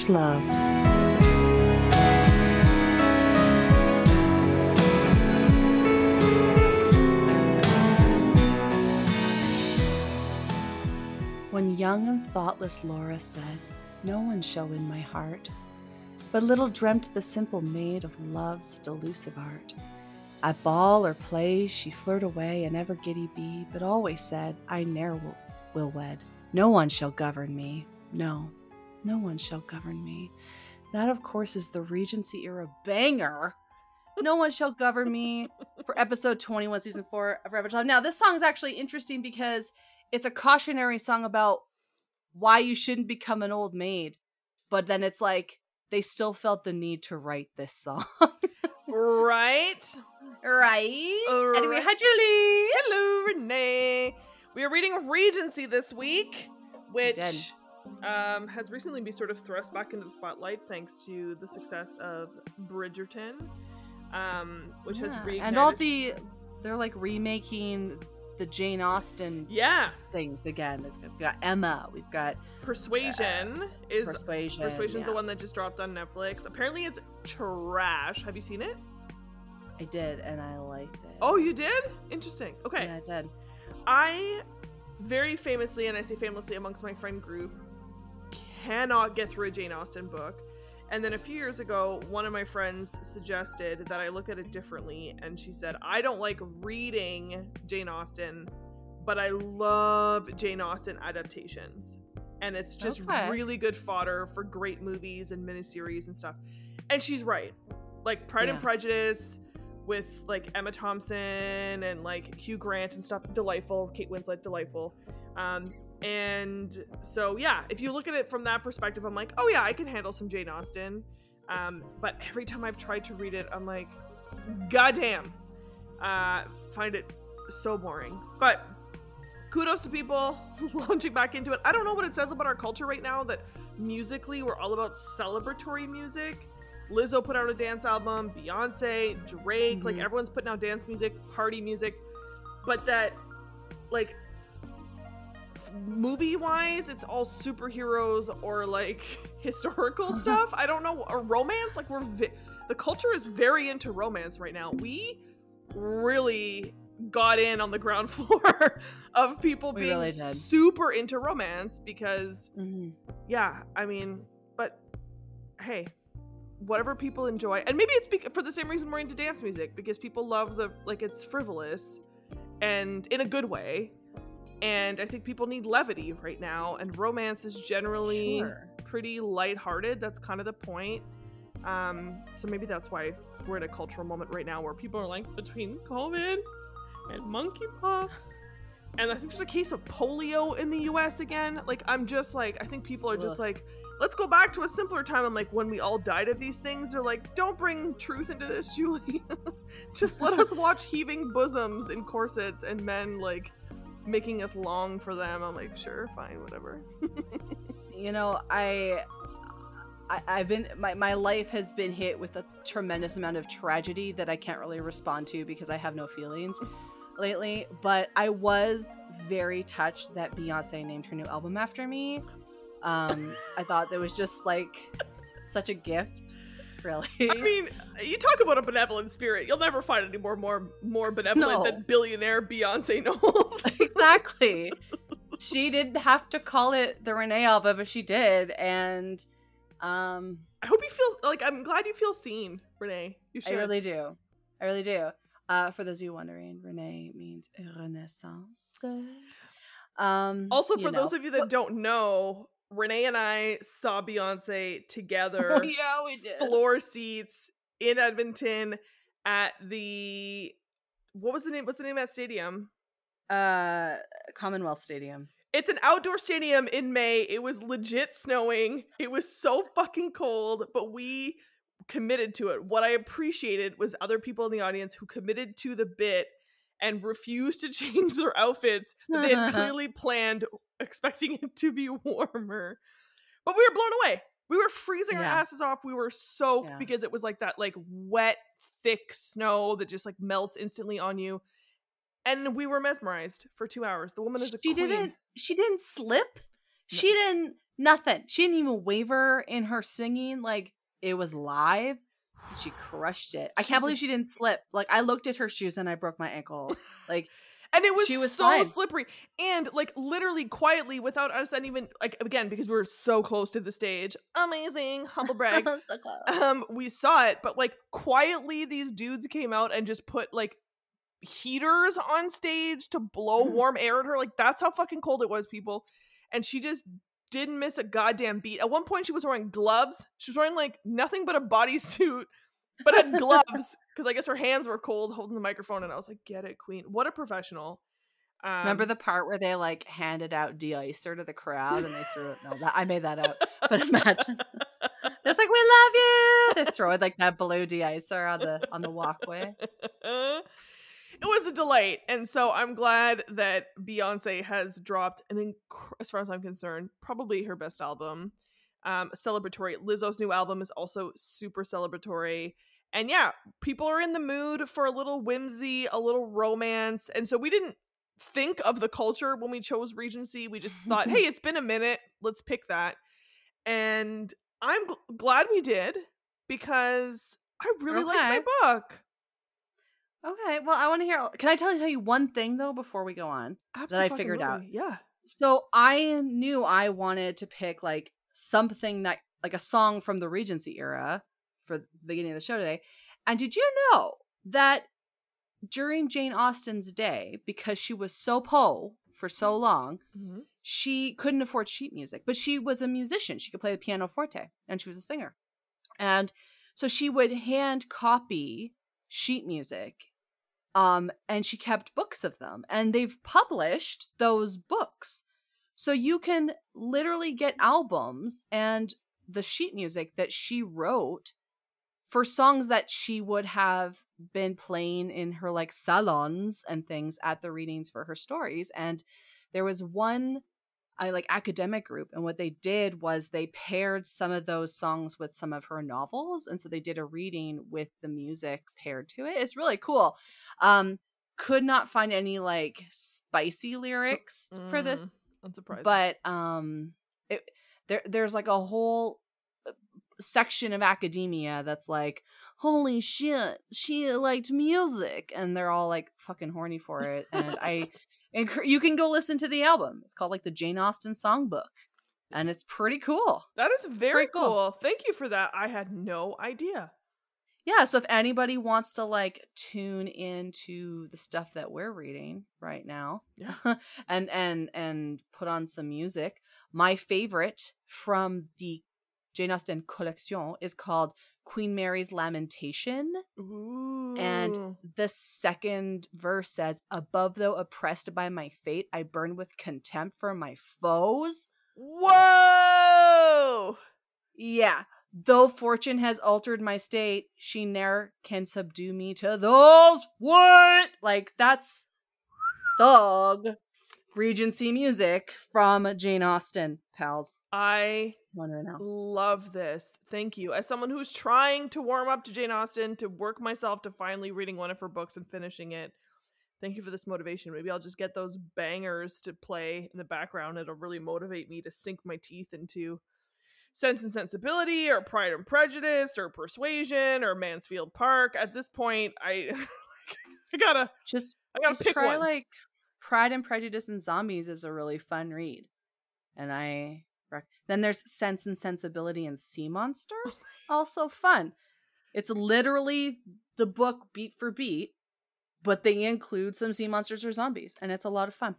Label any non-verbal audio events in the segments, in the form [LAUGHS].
much love. When young and thoughtless Laura said, No one shall win my heart, but little dreamt the simple maid of love's delusive art. At ball or play she flirt away and ever giddy be, but always said, I ne'er will, will wed. No one shall govern me. No, no one shall govern me. That, of course, is the Regency era banger. No one shall govern me [LAUGHS] for episode 21, season 4 of Forever Child. Now, this song is actually interesting because it's a cautionary song about why you shouldn't become an old maid. But then it's like they still felt the need to write this song. right? right? Anyway, hi, Julie. Hello, Renee. We are reading Regency this week, which um, has recently been sort of thrust back into the spotlight thanks to the success of Bridgerton, um, which has Yeah, reignited. and all the they're like remaking the Jane Austen yeah, things again. We've got Emma. We've got Persuasion is Persuasion. Persuasion's the one that just dropped on Netflix. Apparently, it's trash. Have you seen it? I did, and I liked it. Oh, you did? Interesting. Okay. yeah, I did. I very famously, and I say famously amongst my friend group, cannot get through a Jane Austen book. And then a few years ago, one of my friends suggested that I look at it differently. And she said, I don't like reading Jane Austen, but I love Jane Austen adaptations. And it's just Okay. really good fodder for great movies and miniseries and stuff. And she's right. Like Pride and Prejudice with like Emma Thompson and like Hugh Grant and stuff, delightful. Kate Winslet, delightful. Um, and so yeah, if you look at it from that perspective, I'm like, oh yeah, I can handle some Jane Austen. Um, but every time I've tried to read it, I'm like, goddamn, uh, find it so boring. But kudos to people [LAUGHS] launching back into it. I don't know what it says about our culture right now that musically we're all about celebratory music. Lizzo put out a dance album, Beyonce, Drake, like Mhm. everyone's putting out dance music, party music, but that like movie wise it's all superheroes or like [LAUGHS] historical stuff. I don't know or romance like we're vi- the culture is very into romance right now. We really got in on the ground [LAUGHS] floor of people We being really super into romance because Mhm. yeah i mean but hey whatever people enjoy and maybe it's bec- for the same reason we're into dance music because people love the like it's frivolous and in a good way and i think people need levity right now and romance is generally Sure. pretty lighthearted that's kind of the point um so maybe that's why we're in a cultural moment right now where people are like between covid and monkeypox and i think there's a case of polio in the us again like i'm just like i think people are just Ugh. like let's go back to a simpler time i'm like when we all died of these things they're like don't bring truth into this julie [LAUGHS] just let [LAUGHS] us watch heaving bosoms in corsets and men like making us long for them i'm like sure fine whatever [LAUGHS] You know, I, I I've been my my life has been hit with a tremendous amount of tragedy that I can't really respond to because I have no feelings lately. But I was very touched that Beyonce named her new album after me. Um, I thought that was just like such a gift, [LAUGHS] really. I mean, you talk about a benevolent spirit. You'll never find any more more more benevolent No. than billionaire Beyonce Knowles. [LAUGHS] exactly. [LAUGHS] she didn't have to call it the Renee album, but she did, and um, I hope you feel like I'm glad you feel seen, Renee. You should. I really do. I really do. Uh, for those of you wondering, Renee means renaissance. Um, also, for know. those of you that don't know, Renee and I saw Beyonce [LAUGHS] together, Oh, yeah, we did. floor seats in Edmonton at the what was the name? What's the name of that stadium? Uh, Commonwealth Stadium. It's an outdoor stadium in May. It was legit snowing. It was so fucking cold, but we committed to it. What I appreciated was other people in the audience who committed to the bit and refused to change their outfits that they had [LAUGHS] clearly planned, expecting it to be warmer. But we were blown away. We were freezing our asses off. We were soaked Yeah. because it was like that like wet, thick snow that just like melts instantly on you. And we were mesmerized for two hours. The woman is a She queen. didn't. She didn't slip. She didn't Nothing. She didn't even waver in her singing. Like it was live. She crushed it. I can't believe she didn't slip. Like I looked at her shoes and I broke my ankle. Like and it was, She was so fine. slippery and like literally quietly without us and even like again because we were so close to the stage amazing humble brag [LAUGHS] so um we saw it but like quietly these dudes came out and just put like heaters on stage to blow Mhm. warm air at her like that's how fucking cold it was people and she just didn't miss a goddamn beat at one point she was wearing gloves she was wearing like nothing but a bodysuit but had gloves [LAUGHS] because i guess her hands were cold holding the microphone and i was like get it queen what a professional um, Remember the part where they like handed out de-icer to the crowd and they threw it? No, that I made that up. [LAUGHS] But imagine, [LAUGHS] it's like we love you. They're throwing like that blue de-icer on the on the walkway. It was a delight and so i'm glad that beyonce has dropped an inc- as far as i'm concerned probably her best album um celebratory. Lizzo's new album is also super celebratory and yeah people are in the mood for a little whimsy a little romance and so we didn't think of the culture when we chose regency. We just thought hey [LAUGHS] it's been a minute. Let's pick that. And i'm gl- glad we did because i really like my book Okay, well, I want to hear. Can I tell you one thing though before we go on? That I figured out. Yeah. So I knew I wanted to pick like something that like a song from the Regency era for the beginning of the show today. And did you know that during Jane Austen's day, because she was so po for so long, Mhm. she couldn't afford sheet music, but she was a musician. She could play the pianoforte and she was a singer. And so she would hand copy sheet music um and she kept books of them and they've published those books. So you can literally get albums and the sheet music that she wrote for songs that she would have been playing in her like salons and things at the readings for her stories and there was one I like academic group and what they did was they paired some of those songs with some of her novels and so they did a reading with the music paired to it. It's really cool. Um could not find any like spicy lyrics for this Unsurprising. but um it, there there's like a whole uh, section of academia that's like holy shit she liked music and they're all like fucking horny for it and i [LAUGHS] [LAUGHS] encour- you can go listen to the album it's called like the jane austen songbook and it's pretty cool that is very cool. cool. Thank you for that. I had no idea. yeah so if anybody wants to like tune into the stuff that we're reading right now Yeah. [LAUGHS] and and and put on some music my favorite from the jane austen collection is called queen mary's lamentation Ooh. and the second verse says above though oppressed by my fate i burn with contempt for my foes whoa. Yeah. Though fortune has altered my state, she ne'er can subdue me to those what? Like that's thug Regency music from Jane Austen, pals. I right love this. Thank you. As someone who's trying to warm up to Jane Austen, to work myself to finally reading one of her books and finishing it. Thank you for this motivation. Maybe I'll just get those bangers to play in the background. It'll really motivate me to sink my teeth into Sense and Sensibility or Pride and Prejudice or Persuasion or Mansfield Park. At this point, I [LAUGHS] I gotta Just I gotta just try one. like Pride and Prejudice and Zombies is a really fun read. And I rec- then there's Sense and Sensibility and Sea Monsters, also fun. It's literally the book beat for beat, but they include some sea monsters or zombies, and it's a lot of fun.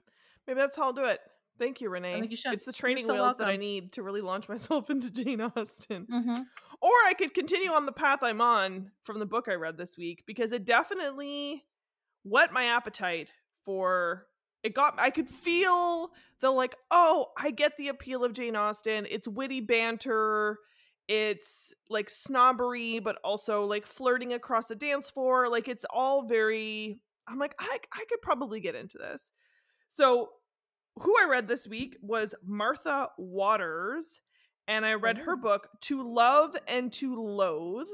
Maybe that's how I'll do it. Thank you, Renee. I think you should. It's the training so wheels that I need to really launch [LAUGHS] myself into Jane Austen. Mm-hmm. Or I could continue on the path I'm on from the book I read this week because it definitely whet my appetite for it got I could feel the like, oh, I get the appeal of Jane Austen. It's witty banter. It's like snobbery, but also like flirting across the dance floor. Like it's all very I'm like, I I could probably get into this. So who I read this week was Martha Waters and I read her Oh. book To Love and to Loathe.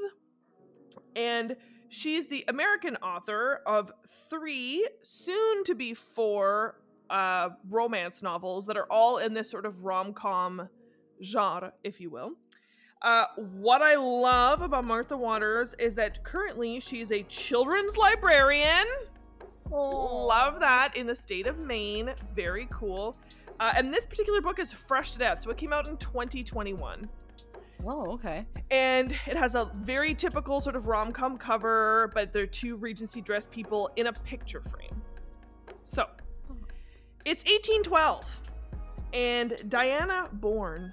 And she's the American author of three, soon to be four, uh, romance novels that are all in this sort of rom com genre, if you will. Uh, what I love about Martha Waters is that currently she's a children's librarian. Love that in the state of Maine. Very cool. Uh, and this particular book is fresh to death, so it came out in 2021. Whoa, okay. And it has a very typical sort of rom com cover, but they're two Regency dressed people in a picture frame. So, it's 1812, and Diana Bourne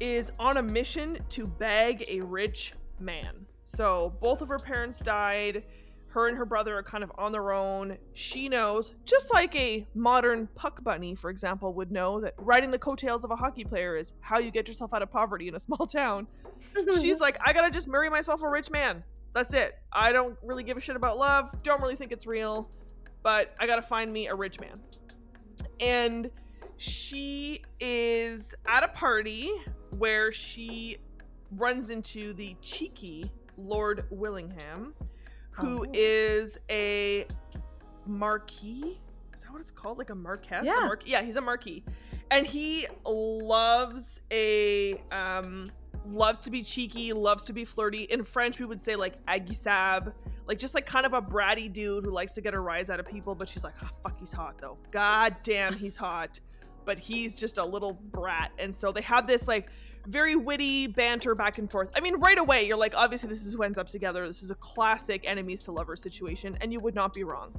is on a mission to bag a rich man. So, both of her parents died. Her and her brother are kind of on their own. She knows, just like a modern puck bunny, for example, would know that riding the coattails of a hockey player is how you get yourself out of poverty in a small town. [LAUGHS] She's like, I gotta just marry myself a rich man. That's it. I don't really give a shit about love. Don't really think it's real, but I gotta find me a rich man. And she is at a party where she runs into the cheeky Lord Willingham, who Oh. is a marquis. Is that what it's called? Like a marquess? A Yeah. yeah, he's a marquis. And he loves a um loves to be cheeky, loves to be flirty. In French, we would say like aguisab, like just like kind of a bratty dude who likes to get a rise out of people, but she's like, oh, fuck, he's hot though. God damn, he's hot. But he's just a little brat. And so they have this like very witty banter back and forth. I mean, right away, you're like, obviously, this is who ends up together. This is a classic enemies to lovers situation, and you would not be wrong.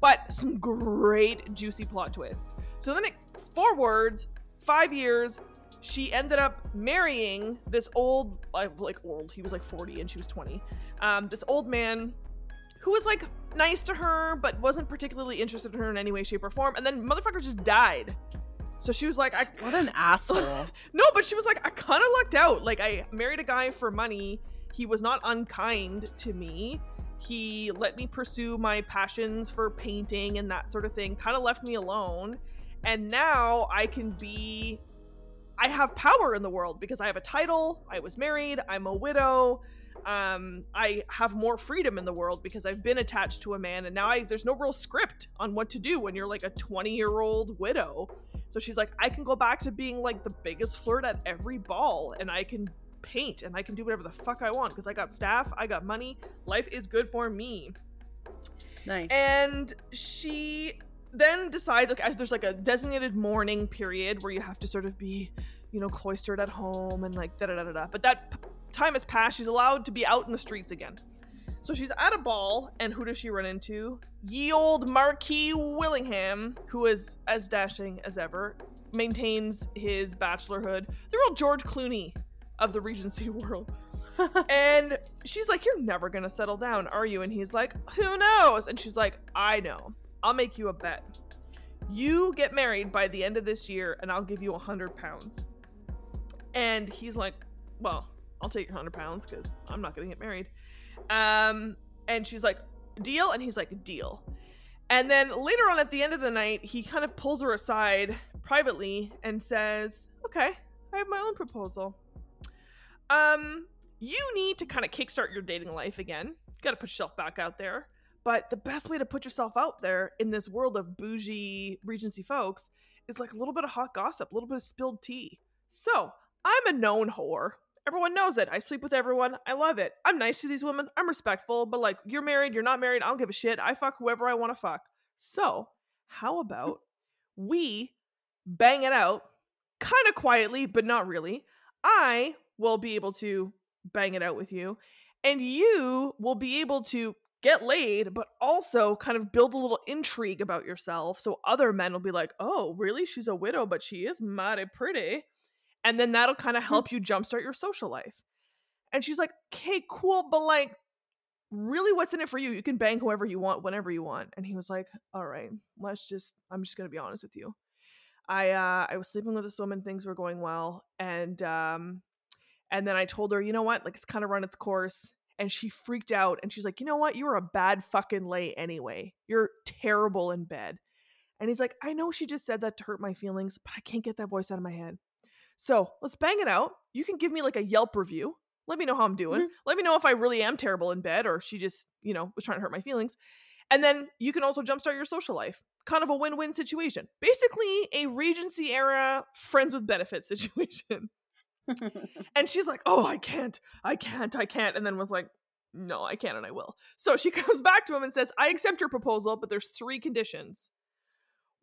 But some great, juicy plot twists. So then it forwards five years. She ended up marrying this old, like like old. He was like 40 and she was 20. Um, this old man who was like nice to her, but wasn't particularly interested in her in any way, shape, or form. And then motherfucker just died. So she was like, I What an asshole. [LAUGHS] no, but she was like, I kind of lucked out. Like, I married a guy for money. He was not unkind to me. He let me pursue my passions for painting and that sort of thing, kind of left me alone. And now I can be, I have power in the world because I have a title, I was married, I'm a widow. Um, I have more freedom in the world because I've been attached to a man, and now I there's no real script on what to do when you're like a 20 year old widow. So she's like, I can go back to being like the biggest flirt at every ball, and I can paint and I can do whatever the fuck I want because I got staff, I got money, life is good for me. Nice. And she then decides, okay, there's like a designated mourning period where you have to sort of be, you know, cloistered at home and like da da da da. But that p- time has passed. She's allowed to be out in the streets again. So she's at a ball, and who does she run into? Ye old Marquis Willingham, who is as dashing as ever, maintains his bachelorhood. The real George Clooney of the Regency [LAUGHS] world. [LAUGHS] and she's like, You're never gonna settle down, are you? And he's like, Who knows? And she's like, I know. I'll make you a bet. You get married by the end of this year, and I'll give you a hundred pounds. And he's like, Well, I'll take your hundred pounds because I'm not gonna get married. Um, and she's like, Deal? And he's like, Deal. And then later on at the end of the night, he kind of pulls her aside privately and says, Okay, I have my own proposal. Um, you need to kind of kickstart your dating life again. You got to put yourself back out there. But the best way to put yourself out there in this world of bougie Regency folks is like a little bit of hot gossip, a little bit of spilled tea. So I'm a known whore. Everyone knows it. I sleep with everyone. I love it. I'm nice to these women. I'm respectful. But like, you're married, you're not married. I don't give a shit. I fuck whoever I want to fuck. So how hmm. about we bang it out kind of quietly, but not really? I will be able to bang it out with you, and you will be able to get laid, but also kind of build a little intrigue about yourself. So other men will be like, oh, really? She's a widow, but she is mighty pretty. And then that'll kind of help you jumpstart your social life. And she's like, okay, cool, but like, really, what's in it for you? You can bang whoever you want, whenever you want. And he was like, all right, let's just, I'm just going to be honest with you. I uh I was sleeping with this woman, things were going well, and um and then I told her, you know what, like it's kind of run its course. And she freaked out and she's like, you know what, you were a bad fucking lay anyway. You're terrible in bed. And he's like, I know she just said that to hurt my feelings, but I can't get that voice out of my head. So let's bang it out. You can give me like a Yelp review. Let me know how I'm doing. Mhm. Let me know if I really am terrible in bed or she just, you know, was trying to hurt my feelings. And then you can also jumpstart your social life. Kind of a win win situation. Basically, a Regency era friends with benefits [LAUGHS] situation. [LAUGHS] and she's like, "Oh, I can't. I can't. I can't." And then was like, "No, I can't and I will." So she [LAUGHS] comes back to him and says, "I accept your proposal, but there's three conditions.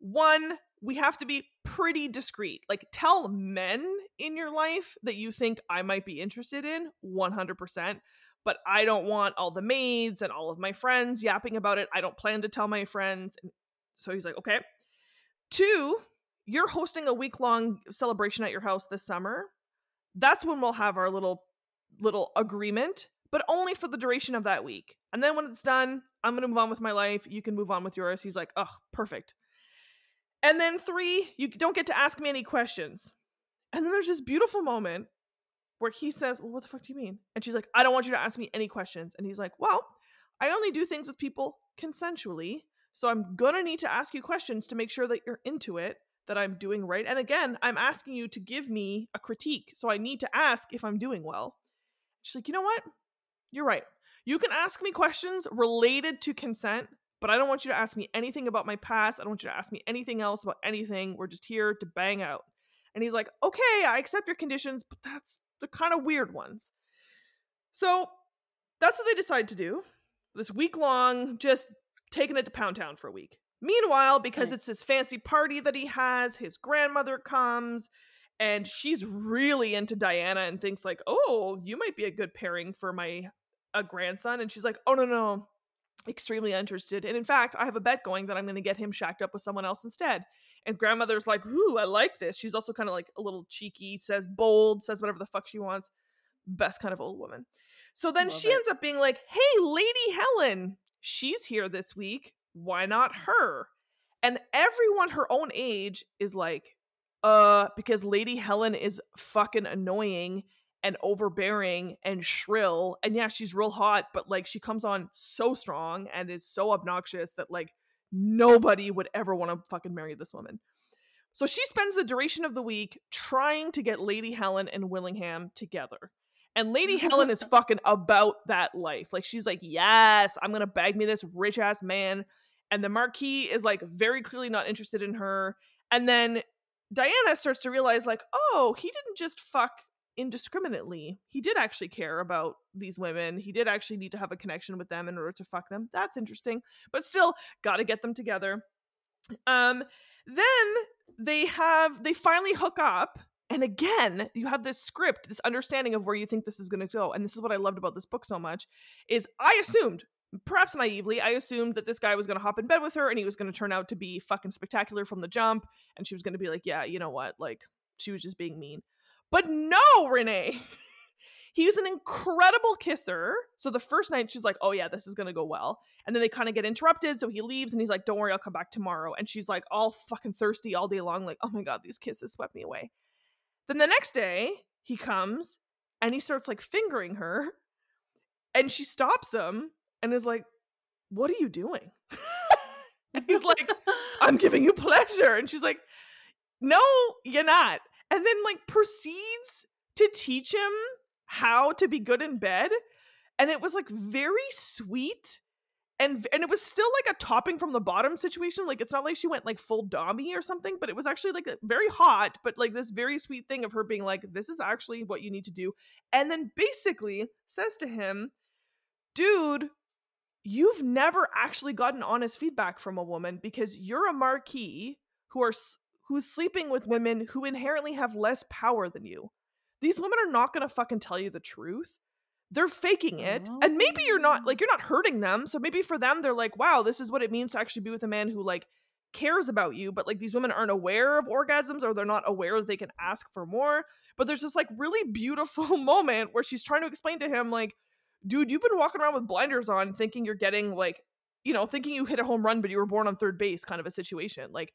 One, we have to be pretty discreet. Like tell men in your life that you think I might be interested in 100%, but I don't want all the maids and all of my friends yapping about it. I don't plan to tell my friends." And so he's like, "Okay." Two, you're hosting a week long celebration at your house this summer that's when we'll have our little little agreement but only for the duration of that week and then when it's done i'm gonna move on with my life you can move on with yours he's like oh perfect and then three you don't get to ask me any questions and then there's this beautiful moment where he says well what the fuck do you mean and she's like i don't want you to ask me any questions and he's like well i only do things with people consensually so i'm gonna need to ask you questions to make sure that you're into it that I'm doing right. And again, I'm asking you to give me a critique. So I need to ask if I'm doing well. She's like, you know what? You're right. You can ask me questions related to consent, but I don't want you to ask me anything about my past. I don't want you to ask me anything else about anything. We're just here to bang out. And he's like, okay, I accept your conditions, but that's the kind of weird ones. So that's what they decide to do. This week long, just taking it to Pound Town for a week. Meanwhile, because nice. it's this fancy party that he has, his grandmother comes and she's really into Diana and thinks like, "Oh, you might be a good pairing for my a grandson." And she's like, "Oh no, no. Extremely interested. And in fact, I have a bet going that I'm going to get him shacked up with someone else instead." And grandmother's like, "Ooh, I like this." She's also kind of like a little cheeky, says bold, says whatever the fuck she wants. Best kind of old woman. So then she it. ends up being like, "Hey, Lady Helen, she's here this week why not her? And everyone her own age is like, uh, because Lady Helen is fucking annoying and overbearing and shrill. And yeah, she's real hot, but like she comes on so strong and is so obnoxious that like nobody would ever want to fucking marry this woman. So she spends the duration of the week trying to get Lady Helen and Willingham together. And Lady Helen is [LAUGHS] fucking about that life. Like she's like, "Yes, I'm going to bag me this rich ass man and the Marquis is like very clearly not interested in her. And then Diana starts to realize, like, oh, he didn't just fuck indiscriminately. He did actually care about these women. He did actually need to have a connection with them in order to fuck them. That's interesting. But still, gotta get them together. Um, then they have they finally hook up. And again, you have this script, this understanding of where you think this is going to go. And this is what I loved about this book so much is I assumed perhaps naively, I assumed that this guy was going to hop in bed with her and he was going to turn out to be fucking spectacular from the jump. And she was going to be like, yeah, you know what? Like, she was just being mean. But no, Renee. [LAUGHS] he was an incredible kisser. So the first night, she's like, oh, yeah, this is going to go well. And then they kind of get interrupted. So he leaves and he's like, don't worry, I'll come back tomorrow. And she's like, all fucking thirsty all day long, like, oh my God, these kisses swept me away. Then the next day, he comes and he starts like fingering her. And she stops him and is like, What are you doing? and [LAUGHS] he's like, I'm giving you pleasure. And she's like, No, you're not. And then like proceeds to teach him how to be good in bed. And it was like very sweet. And, and it was still like a topping from the bottom situation. Like it's not like she went like full dommy or something, but it was actually like very hot, but like this very sweet thing of her being like, this is actually what you need to do. And then basically says to him, dude, you've never actually gotten honest feedback from a woman because you're a marquis who are who's sleeping with women who inherently have less power than you. These women are not going to fucking tell you the truth. They're faking it. Oh. And maybe you're not oh. like you're not hurting them. So maybe for them they're like, "Wow, this is what it means to actually be with a man who like cares about you." But like these women aren't aware of orgasms or they're not aware that they can ask for more. But there's this like really beautiful [LAUGHS] moment where she's trying to explain to him like dude, you've been walking around with blinders on thinking you're getting like, you know, thinking you hit a home run, but you were born on third base kind of a situation. Like,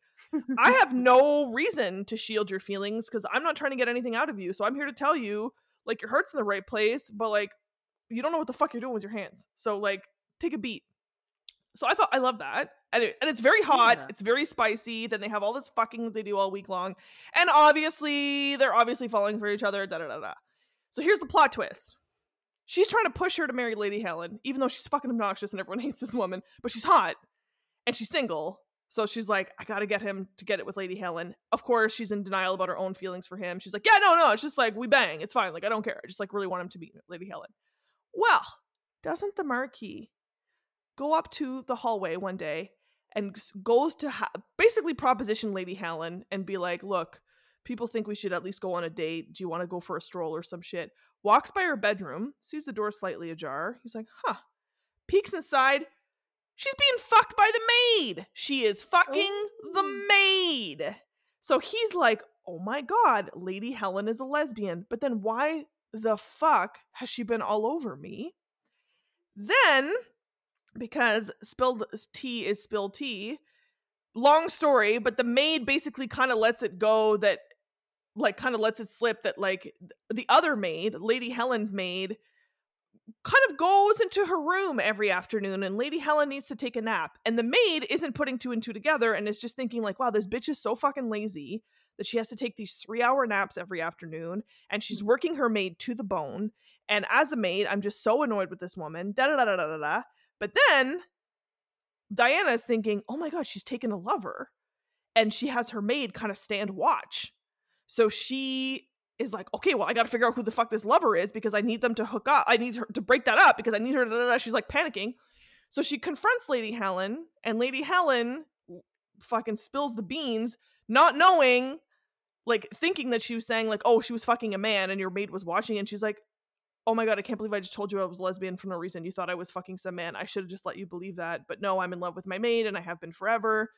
I have [LAUGHS] no reason to shield your feelings because I'm not trying to get anything out of you. So I'm here to tell you, like, your heart's in the right place, but like, you don't know what the fuck you're doing with your hands. So, like, take a beat. So I thought I love that. And, it, and it's very hot. Yeah. It's very spicy. Then they have all this fucking they do all week long. And obviously, they're obviously falling for each other. Da da da da. So here's the plot twist she's trying to push her to marry Lady Helen, even though she's fucking obnoxious and everyone [LAUGHS] hates this woman, but she's hot and she's single. So she's like, I gotta get him to get it with Lady Helen. Of course, she's in denial about her own feelings for him. She's like, Yeah, no, no, it's just like we bang, it's fine. Like I don't care. I just like really want him to meet Lady Helen. Well, doesn't the Marquis go up to the hallway one day and goes to ha- basically proposition Lady Helen and be like, Look, people think we should at least go on a date. Do you want to go for a stroll or some shit? Walks by her bedroom, sees the door slightly ajar. He's like, Huh. Peeks inside She's being fucked by the maid. She is fucking oh. the maid. So he's like, oh my god, Lady Helen is a lesbian. But then why the fuck has she been all over me? Then, because spilled tea is spilled tea, long story, but the maid basically kind of lets it go that, like, kind of lets it slip that, like, the other maid, Lady Helen's maid, kind of goes into her room every afternoon and Lady Helen needs to take a nap. And the maid isn't putting two and two together and is just thinking, like, wow, this bitch is so fucking lazy that she has to take these three hour naps every afternoon and she's mm. working her maid to the bone. And as a maid, I'm just so annoyed with this woman. Da da da da da da. But then Diana is thinking, oh my God, she's taken a lover. And she has her maid kind of stand watch. So she is like, okay, well, I got to figure out who the fuck this lover is because I need them to hook up. I need her to break that up because I need her to. She's like panicking. So she confronts Lady Helen, and Lady Helen fucking spills the beans, not knowing, like thinking that she was saying, like, oh, she was fucking a man and your maid was watching. And she's like, oh my God, I can't believe I just told you I was lesbian for no reason. You thought I was fucking some man. I should have just let you believe that. But no, I'm in love with my maid and I have been forever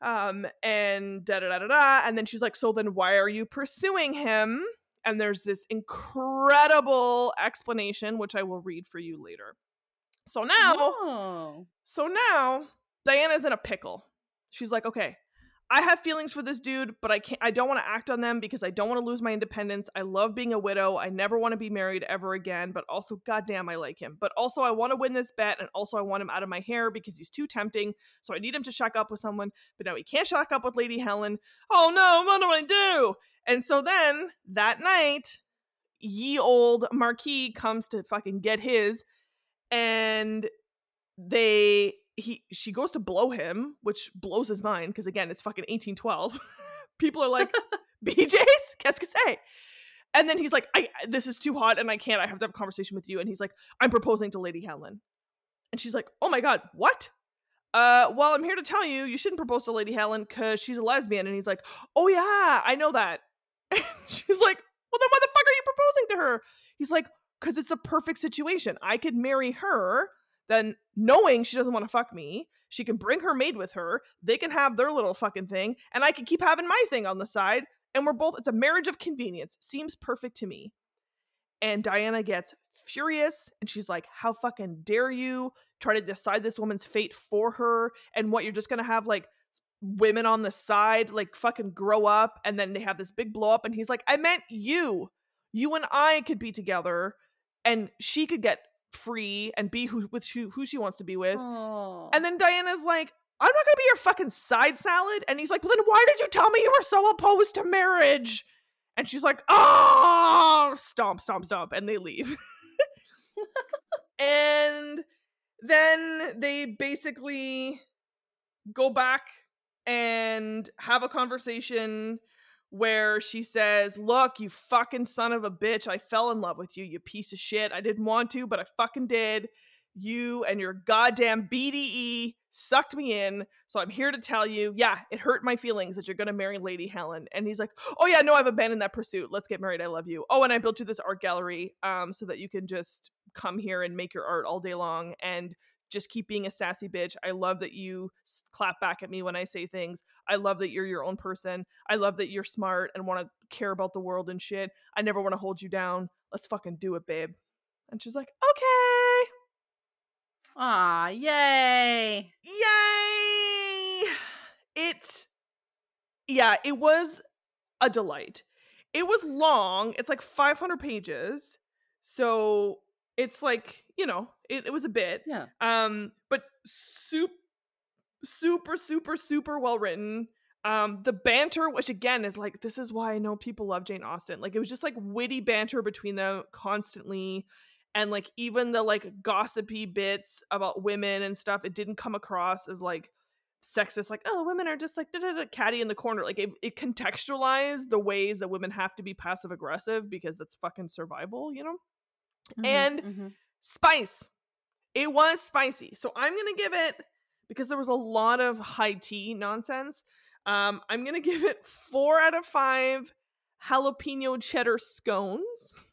um and da da da da da and then she's like so then why are you pursuing him? And there's this incredible explanation which i will read for you later. So now oh. so now diana's in a pickle. She's like okay I have feelings for this dude, but I can't I don't want to act on them because I don't want to lose my independence. I love being a widow. I never want to be married ever again, but also goddamn I like him. But also I want to win this bet and also I want him out of my hair because he's too tempting. So I need him to shack up with someone, but now he can't shack up with Lady Helen. Oh no, what do I do? And so then that night, ye old Marquis comes to fucking get his and they he she goes to blow him, which blows his mind because again, it's fucking 1812. [LAUGHS] People are like, [LAUGHS] BJ's, qu'est-ce que c'est? And then he's like, I this is too hot and I can't. I have to have a conversation with you. And he's like, I'm proposing to Lady Helen. And she's like, Oh my god, what? Uh, well, I'm here to tell you, you shouldn't propose to Lady Helen because she's a lesbian. And he's like, Oh yeah, I know that. [LAUGHS] And she's like, Well, then why the fuck are you proposing to her? He's like, Because it's a perfect situation. I could marry her then knowing she doesn't want to fuck me, she can bring her maid with her. They can have their little fucking thing, and I can keep having my thing on the side. And we're both, it's a marriage of convenience. Seems perfect to me. And Diana gets furious and she's like, How fucking dare you try to decide this woman's fate for her? And what you're just gonna have like women on the side, like fucking grow up. And then they have this big blow up. And he's like, I meant you. You and I could be together and she could get free and be who with who, who she wants to be with. Aww. And then Diana's like, I'm not gonna be your fucking side salad. And he's like, well, then why did you tell me you were so opposed to marriage? And she's like, oh, stomp, stomp, stomp. And they leave. [LAUGHS] and then they basically go back and have a conversation where she says, Look, you fucking son of a bitch, I fell in love with you, you piece of shit. I didn't want to, but I fucking did. You and your goddamn BDE sucked me in. So I'm here to tell you, yeah, it hurt my feelings that you're gonna marry Lady Helen. And he's like, Oh yeah, no, I've abandoned that pursuit. Let's get married. I love you. Oh, and I built you this art gallery um so that you can just come here and make your art all day long and just keep being a sassy bitch. I love that you clap back at me when I say things. I love that you're your own person. I love that you're smart and want to care about the world and shit. I never want to hold you down. Let's fucking do it, babe. And she's like, okay. Ah, yay. Yay. It, yeah, it was a delight. It was long. It's like 500 pages. So it's like you know it, it was a bit yeah. um but super super super super well written um the banter which again is like this is why i know people love jane austen like it was just like witty banter between them constantly and like even the like gossipy bits about women and stuff it didn't come across as like sexist like oh women are just like da, da, da, catty in the corner like it, it contextualized the ways that women have to be passive aggressive because that's fucking survival you know Mhm, and mhm. spice it was spicy so i'm gonna give it because there was a lot of high tea nonsense um i'm gonna [LAUGHS] give it four out of five jalapeno cheddar scones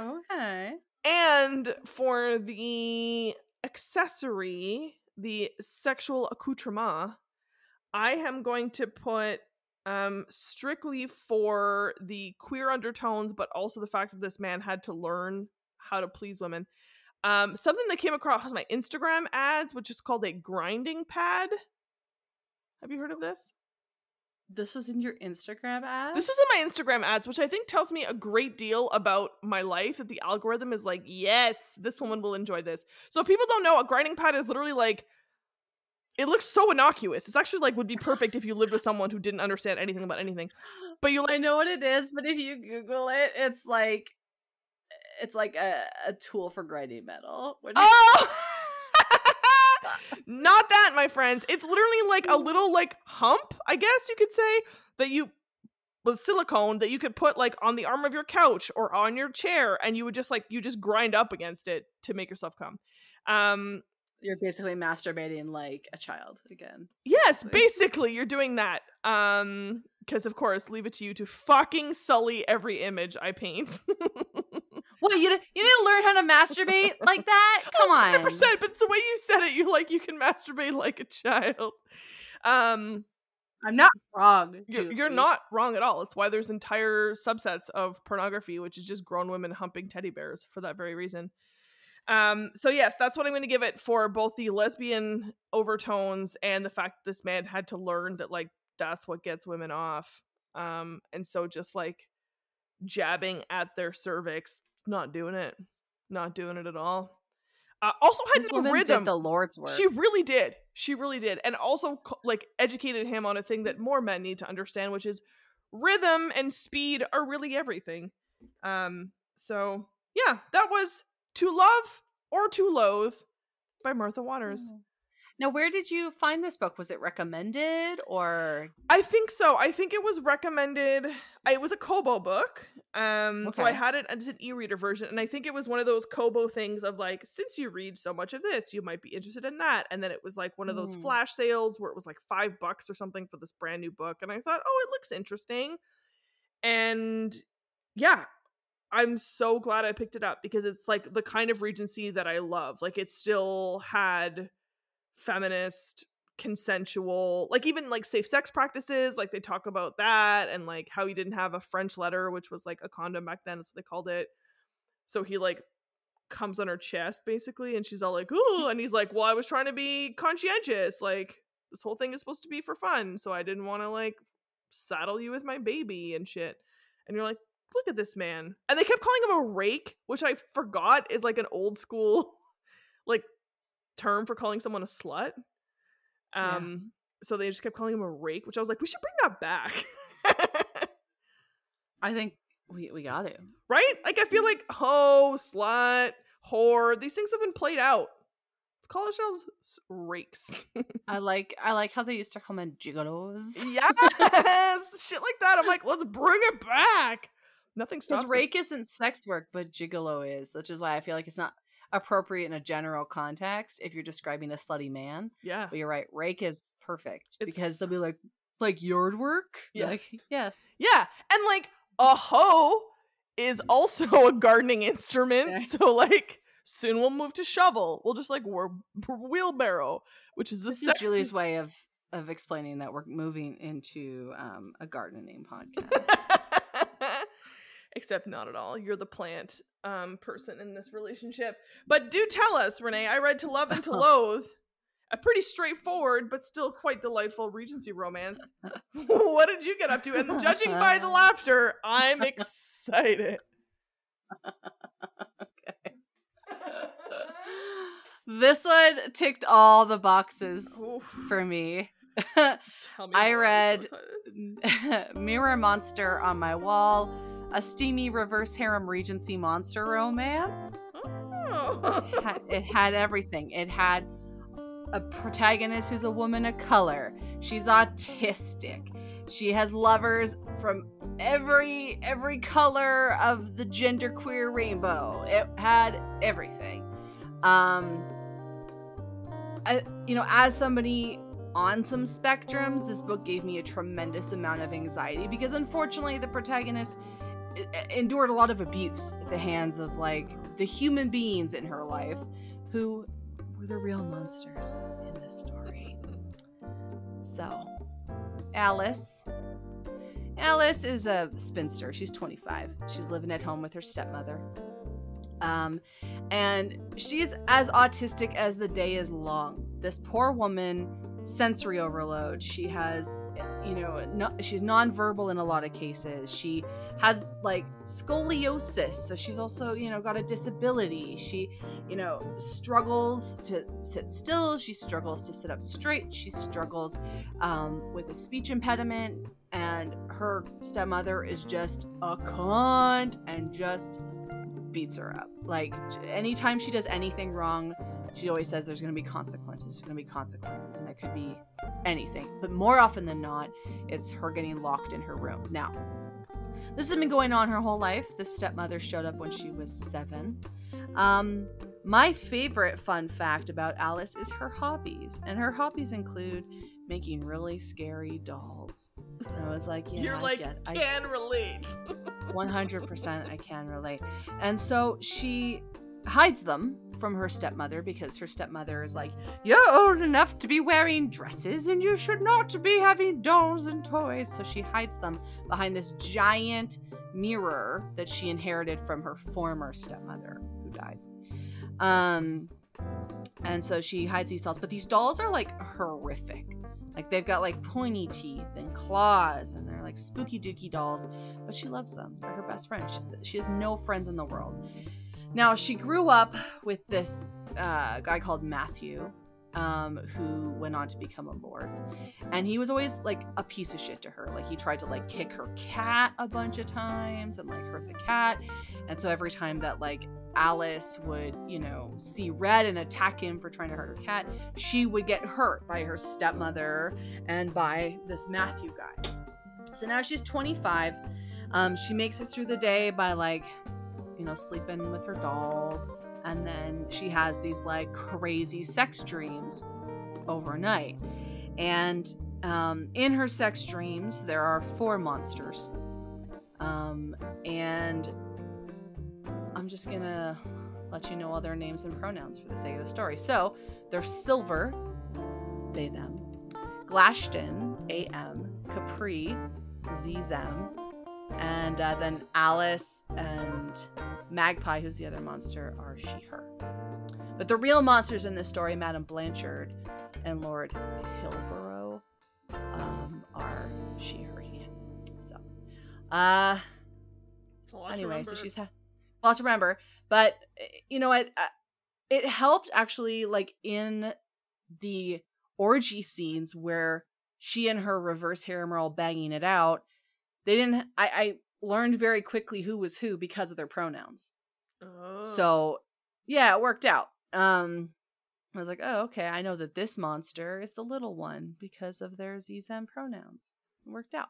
okay. and for the accessory, the sexual accoutrement, I am going to put um strictly for the queer undertones, but also the fact that this man had to learn how to please women. Um, something that came across my Instagram ads, which is called a grinding pad. Have you heard of this? This was in your Instagram ad. This was in my Instagram ads, which I think tells me a great deal about my life. That the algorithm is like, yes, this woman will enjoy this. So if people don't know, a grinding pad is literally like, it looks so innocuous. It's actually like would be perfect if you lived with someone who didn't understand anything about anything. But you like, I know what it is, but if you Google it, it's like it's like a, a tool for grinding metal. Oh, [LAUGHS] [LAUGHS] not that, my friends. It's literally like a little like hump, I guess you could say, that you with silicone that you could put like on the arm of your couch or on your chair, and you would just like you just grind up against it to make yourself come. Um, You're basically masturbating like a child again. yes, Basically. basically you're doing that. Um, because of course, leave it to you to fucking sully every image I paint. [LAUGHS] What you you didn't learn how to masturbate like that? [LAUGHS] Come on. 100%, but it's the way you said it, you like you can masturbate like a child. Um, I'm not wrong. you're, you're not wrong at all. It's why there's entire subsets of pornography, which is just grown women humping teddy bears for that very reason. Um, so yes, that's what I'm going to give it for both the lesbian overtones and the fact that this man had to learn that like that's what gets women off. Um, and so just like jabbing at their cervix, not doing it, not doing it at all. Uh, also had This to do rhythm. did the Lord's work. She really did. She really did. And also like educated him on a thing that more men need to understand, which is rhythm and speed are really everything. Um so yeah, that was To Love or To Loathe by Martha Waters. Oh. Now, where did you find this book? Was it recommended or I think so. I think it was recommended. It was a Kobo book. Um, so I had it as an e-reader version, and I think it was one of those Kobo things of like, since you read so much of this, you might be interested in that. And then it was like one of those Mm. flash sales where it was like five bucks or something for this brand new book, and I thought, oh, it looks interesting. And yeah, I'm so glad I picked it up because it's like the kind of Regency that I love. Like it still had feminist consensual like even like safe sex practices like they talk about that and like how he didn't have a french letter which was like a condom back then is what they called it so he like comes on her chest basically and she's all like ooh. [LAUGHS] and he's like well i was trying to be conscientious like this whole thing is supposed to be for fun so i didn't want to like saddle you with my baby and shit and you're like look at this man. And they kept calling him a rake which i forgot is like an old school [LAUGHS] like term for calling someone a slut. Yeah. um so they just kept calling him a rake which i was like we should bring that back. [LAUGHS] I think we we got it. right? Like i feel like hoe slut whore these things have been played out. Let's call ourselves rakes. [LAUGHS] I like I like how they used to call men gigolos. yes! Shit like that. I'm like let's bring it back nothing stops Because rake isn't sex work, but gigolo is, which is why I feel like it's not appropriate in a general context if you're describing a slutty man. yeah But you're right, rake is perfect It's- because they'll be like, like yard work. Yeah. Like, [LAUGHS] yes. Yeah, and like a hoe is also [LAUGHS] a gardening instrument. Yeah. So like soon we'll move to shovel. We'll just like we're wheelbarrow, which is a This is Julie's way of of explaining that we're moving into um, a gardening [LAUGHS] podcast. Except not at all. You're the plant um person in this relationship. But do tell us, Renee. I read To Love and To [LAUGHS] Loathe. A pretty straightforward but still quite delightful Regency romance. [LAUGHS] what did you get up to? And judging by the [LAUGHS] laughter, I'm excited. this one ticked all the boxes Oof. for me. Tell me I read. Mirror Monster on my wall, a steamy reverse harem Regency monster romance. Oh. Ha- it had everything. It had a protagonist who's a woman of color. She's autistic. She has lovers from every every color of the genderqueer rainbow. It had everything. Um I, you know, as somebody on some spectrums, this book gave me a tremendous amount of anxiety because unfortunately the protagonist endured a lot of abuse at the hands of like the human beings in her life who were the real monsters in this story. So, Alice. Alice is a spinster. She's 25. She's living at home with her stepmother. Um, and she's as autistic as the day is long. This poor woman, sensory overload. She has, you know, no, she's nonverbal in a lot of cases. She has like scoliosis, so she's also, you know, got a disability. She, you know, struggles to sit still. She struggles to sit up straight. She struggles um, with a speech impediment. And her stepmother is just a cunt and just beats her up. Like anytime she does anything wrong, she always says there's going to be consequences. There's going to be consequences, and it could be anything. But more often than not, it's her getting locked in her room. Now, this has been going on her whole life. The stepmother showed up when she was seven. Um, my favorite fun fact about Alice is her hobbies, and her hobbies include making really scary dolls. And I was like, yeah, you're I like get, can relate. 100% I can relate. And so she hides them from her stepmother because her stepmother is like, You're old enough to be wearing dresses and you should not be having dolls and toys. So she hides them behind this giant mirror that she inherited from her former stepmother who died. Um, and so she hides these dolls, but these dolls are like horrific. Like they've got like pointy teeth and claws, and they're like spooky dooky dolls. But she loves them. They're her best friend. She, she has no friends in the world. Now she grew up with this uh, guy called Matthew, um, who went on to become a lord. And he was always like a piece of shit to her. Like he tried to like kick her cat a bunch of times and like hurt the cat. And so every time that like Alice would, you know, see red and attack him for trying to hurt her cat, she would get hurt by her stepmother and by this Matthew guy. So now she's 25. Um, she makes it through the day by like, you know, sleeping with her doll. And then she has these like crazy sex dreams overnight. And um, in her sex dreams, there are four monsters. Um, and I'm just gonna let you know all their names and pronouns for the sake of the story. So they're Silver, they them, Glashton, A-M, Capri, Z-Them, and uh, then Alice and Magpie, who's the other monster, are she, her. But the real monsters in this story, Madame Blanchard and Lord Hillborough, um, are she, her, he. So, uh, anyway, so she's ha- a lot to remember. But you know what? It helped actually, like in the orgy scenes where she and her reverse harem are all banging it out. They didn't. I, I learned very quickly who was who because of their pronouns. Oh. So yeah, it worked out. Um, I was like, oh, okay, I know that this monster is the little one because of their Zem pronouns. It worked out.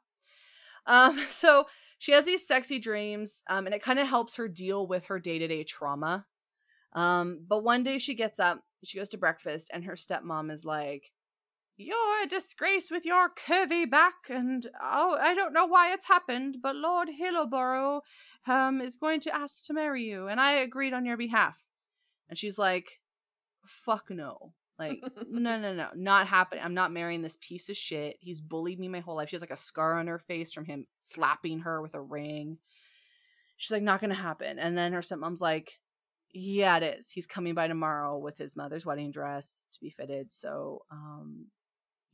Um, [LAUGHS] so she has these sexy dreams, um, and it kind of helps her deal with her day to day trauma. Um, but one day she gets up, she goes to breakfast, and her stepmom is like, You're a disgrace with your curvy back, and oh, I don't know why it's happened, but Lord Hillowborough um, is going to ask to marry you, and I agreed on your behalf. And she's like, Fuck no. Like, no, [LAUGHS] no, no, not happening. I'm not marrying this piece of shit. He's bullied me my whole life. She has like a scar on her face from him slapping her with a ring. She's like, not gonna happen. And then her stepmom's like, yeah, it is. He's coming by tomorrow with his mother's wedding dress to be fitted. So, um,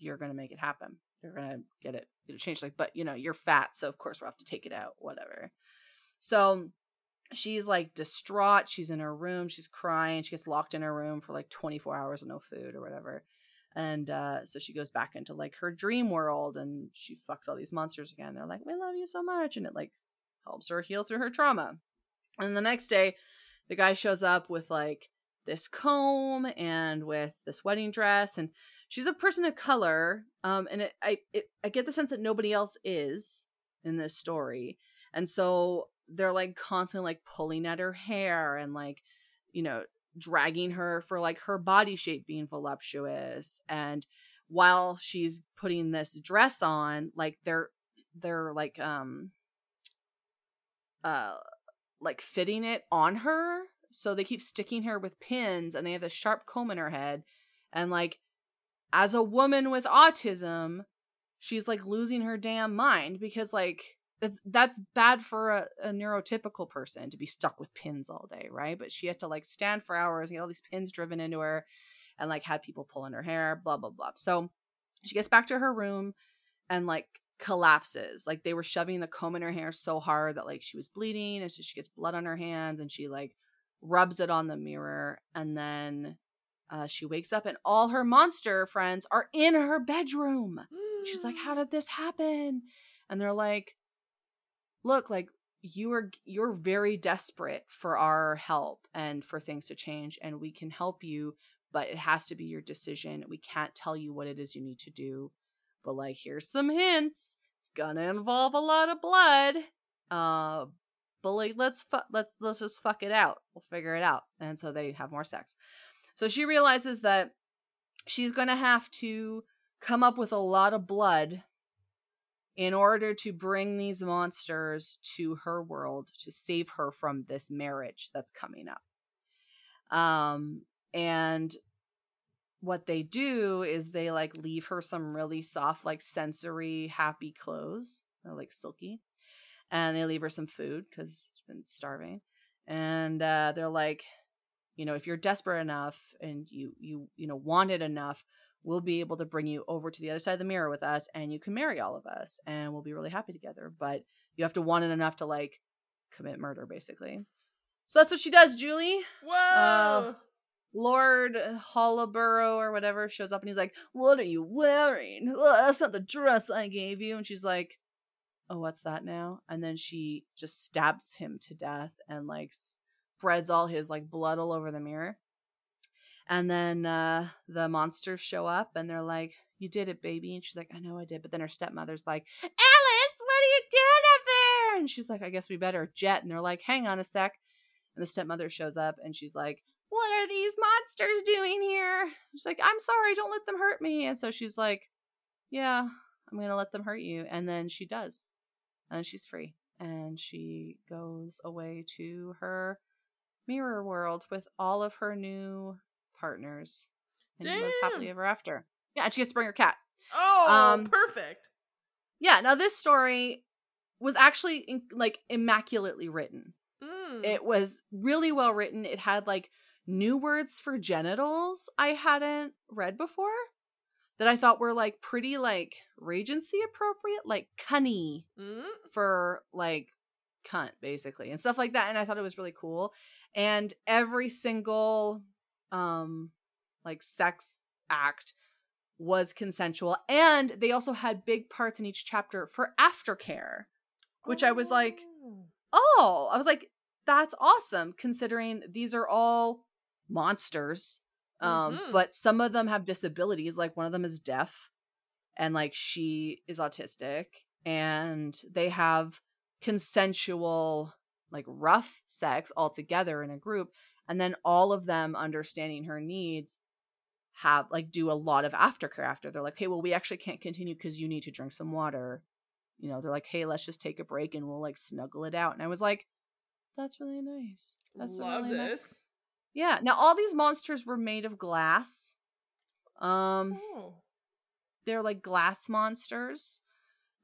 you're gonna make it happen. You're gonna get it, get it changed. Like, but you know, you're fat, so of course we'll have to take it out. Whatever. So she's like distraught. She's in her room. She's crying. She gets locked in her room for like 24 hours and no food or whatever. And uh, so she goes back into like her dream world and she fucks all these monsters again. They're like, we love you so much. And it like helps her heal through her trauma. And the next day, the guy shows up with like this comb and with this wedding dress and she's a person of color um and it, i it, i get the sense that nobody else is in this story. And so they're like constantly like pulling at her hair and like you know dragging her for like her body shape being voluptuous. And while she's putting this dress on like they're they're like um uh like fitting it on her. So they keep sticking her with pins and they have this sharp comb in her head. And like as a woman with autism she's like losing her damn mind because like that's that's bad for a, a, neurotypical person to be stuck with pins all day, right? But she had to like stand for hours and get all these pins driven into her and like had people pulling her hair, blah blah blah. So she gets back to her room and like collapses. Like they were shoving the comb in her hair so hard that like she was bleeding and so she gets blood on her hands and she like rubs it on the mirror and then uh, she wakes up and all her monster friends are in her bedroom. She's like, [GASPS] "How did this happen?" And they're like, look like you are you're very desperate for our help and for things to change and we can help you but it has to be your decision. We can't tell you what it is you need to do. But like here's some hints. It's gonna involve a lot of blood. Uh but like let's fu- let's let's just fuck it out. We'll figure it out. And so they have more sex so she realizes that she's gonna have to come up with a lot of blood in order to bring these monsters to her world to save her from this marriage that's coming up. Um, and what they do is they like leave her some really soft, like sensory, happy clothes. They're like silky. And they leave her some food because she's been starving. And uh, they're like, you know, if you're desperate enough and you you you know want it enough, we'll be able to bring you over to the other side of the mirror with us and you can marry all of us and we'll be really happy together. But you have to want it enough to like commit murder, basically. So that's what she does, Julie. Whoa. Uh, Lord Hollowborough or whatever shows up and he's like, What are you wearing? Ugh, that's not the dress I gave you. And she's like, Oh, what's that now? And then she just stabs him to death and like spreads all his like blood all over the mirror. And then uh, the monsters show up and they're like, You did it, baby. And she's like, I know I did. But then her stepmother's like, Alice, what are you doing up there? And she's like, I guess we better jet. And they're like, Hang on a sec. And the stepmother shows up and she's like, What are these monsters doing here? She's like, I'm sorry, don't let them hurt me. And so she's like, Yeah, I'm going to let them hurt you. And then she does. And she's free. And she goes away to her mirror world with all of her new partners and Damn. lives happily ever after. Yeah, and she gets to bring her cat. Oh, um, perfect. Yeah, now this story was actually in, like immaculately written. Mm. It was really well written. It had like new words for genitals I hadn't read before that I thought were like pretty like Regency appropriate, like cunny mm. for like cunt basically and stuff like that. And I thought it was really cool. And every single um like sex act was consensual and they also had big parts in each chapter for aftercare which oh. i was like oh. oh i was like that's awesome considering these are all monsters um mm-hmm. but some of them have disabilities like one of them is deaf and like she is autistic and they have consensual like rough sex all together in a group and then all of them understanding her needs have like do a lot of aftercare after they're like hey well we actually can't continue because you need to drink some water you know they're like hey let's just take a break and we'll like snuggle it out and i was like that's really nice that's love really this nice. yeah now all these monsters were made of glass um oh. they're like glass monsters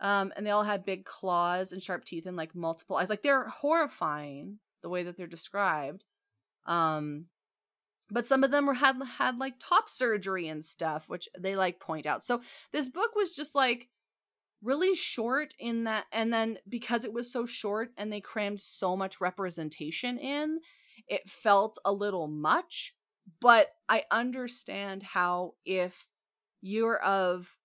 um and they all had big claws and sharp teeth and like multiple eyes. Like they're horrifying the way that they're described. Um, but some of them were had had like top surgery and stuff, which they like point out. So this book was just like really short in that and then because it was so short and they crammed so much representation in, it felt a little much, but I understand how if you're of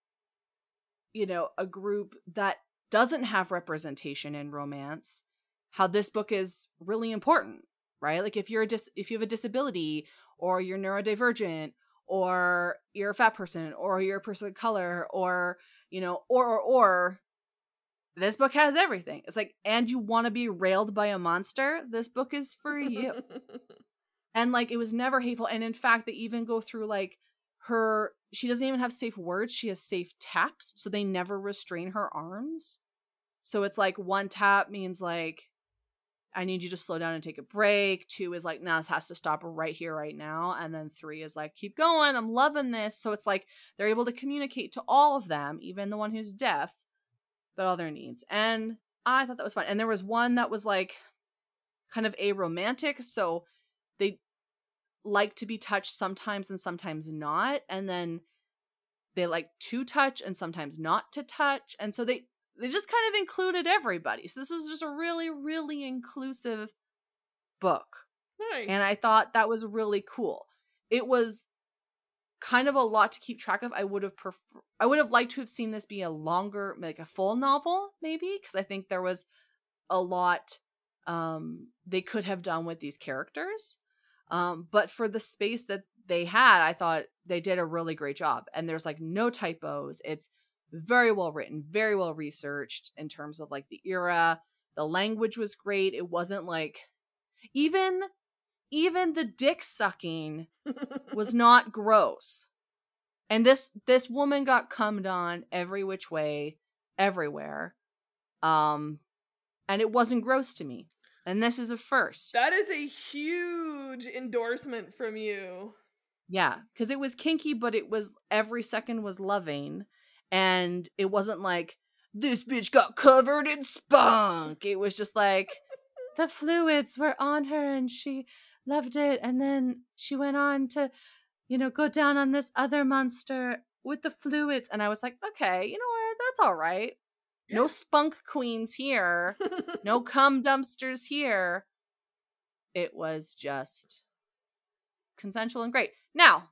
you know, a group that doesn't have representation in romance, how this book is really important right? Like if you're a dis- if you have a disability or you're neurodivergent or you're a fat person or you're a person of color or you know or or or this book has everything. It's like and you want to be railed by a monster, this book is for you. [LAUGHS] and like it was never hateful and in fact they even go through like her she doesn't even have safe words, she has safe taps, so they never restrain her arms. So it's like one tap means like I need you to slow down and take a break. Two is like, now this has to stop right here, right now. And then three is like, keep going. I'm loving this. So it's like they're able to communicate to all of them, even the one who's deaf, but all their needs. And I thought that was fun. And there was one that was like kind of aromantic. So they like to be touched sometimes and sometimes not. And then they like to touch and sometimes not to touch. And so they they just kind of included everybody. So this was just a really, really inclusive book. Nice. And I thought that was really cool. It was kind of a lot to keep track of. I would have prefer- I would have liked to have seen this be a longer, like a full novel, maybe, because I think there was a lot um they could have done with these characters. Um, but for the space that they had, I thought they did a really great job. And there's like no typos. It's very well written, very well researched in terms of like the era. The language was great. It wasn't like even even the dick sucking was [LAUGHS] not gross. And this this woman got cummed on every which way, everywhere. Um and it wasn't gross to me. And this is a first. That is a huge endorsement from you. Yeah, cuz it was kinky but it was every second was loving and it wasn't like this bitch got covered in spunk. It was just like [LAUGHS] the fluids were on her and she loved it and then she went on to you know go down on this other monster with the fluids and I was like, "Okay, you know what? That's all right. Yeah. No spunk queens here. no [LAUGHS] cum dumpsters here." It was just consensual and great. Now,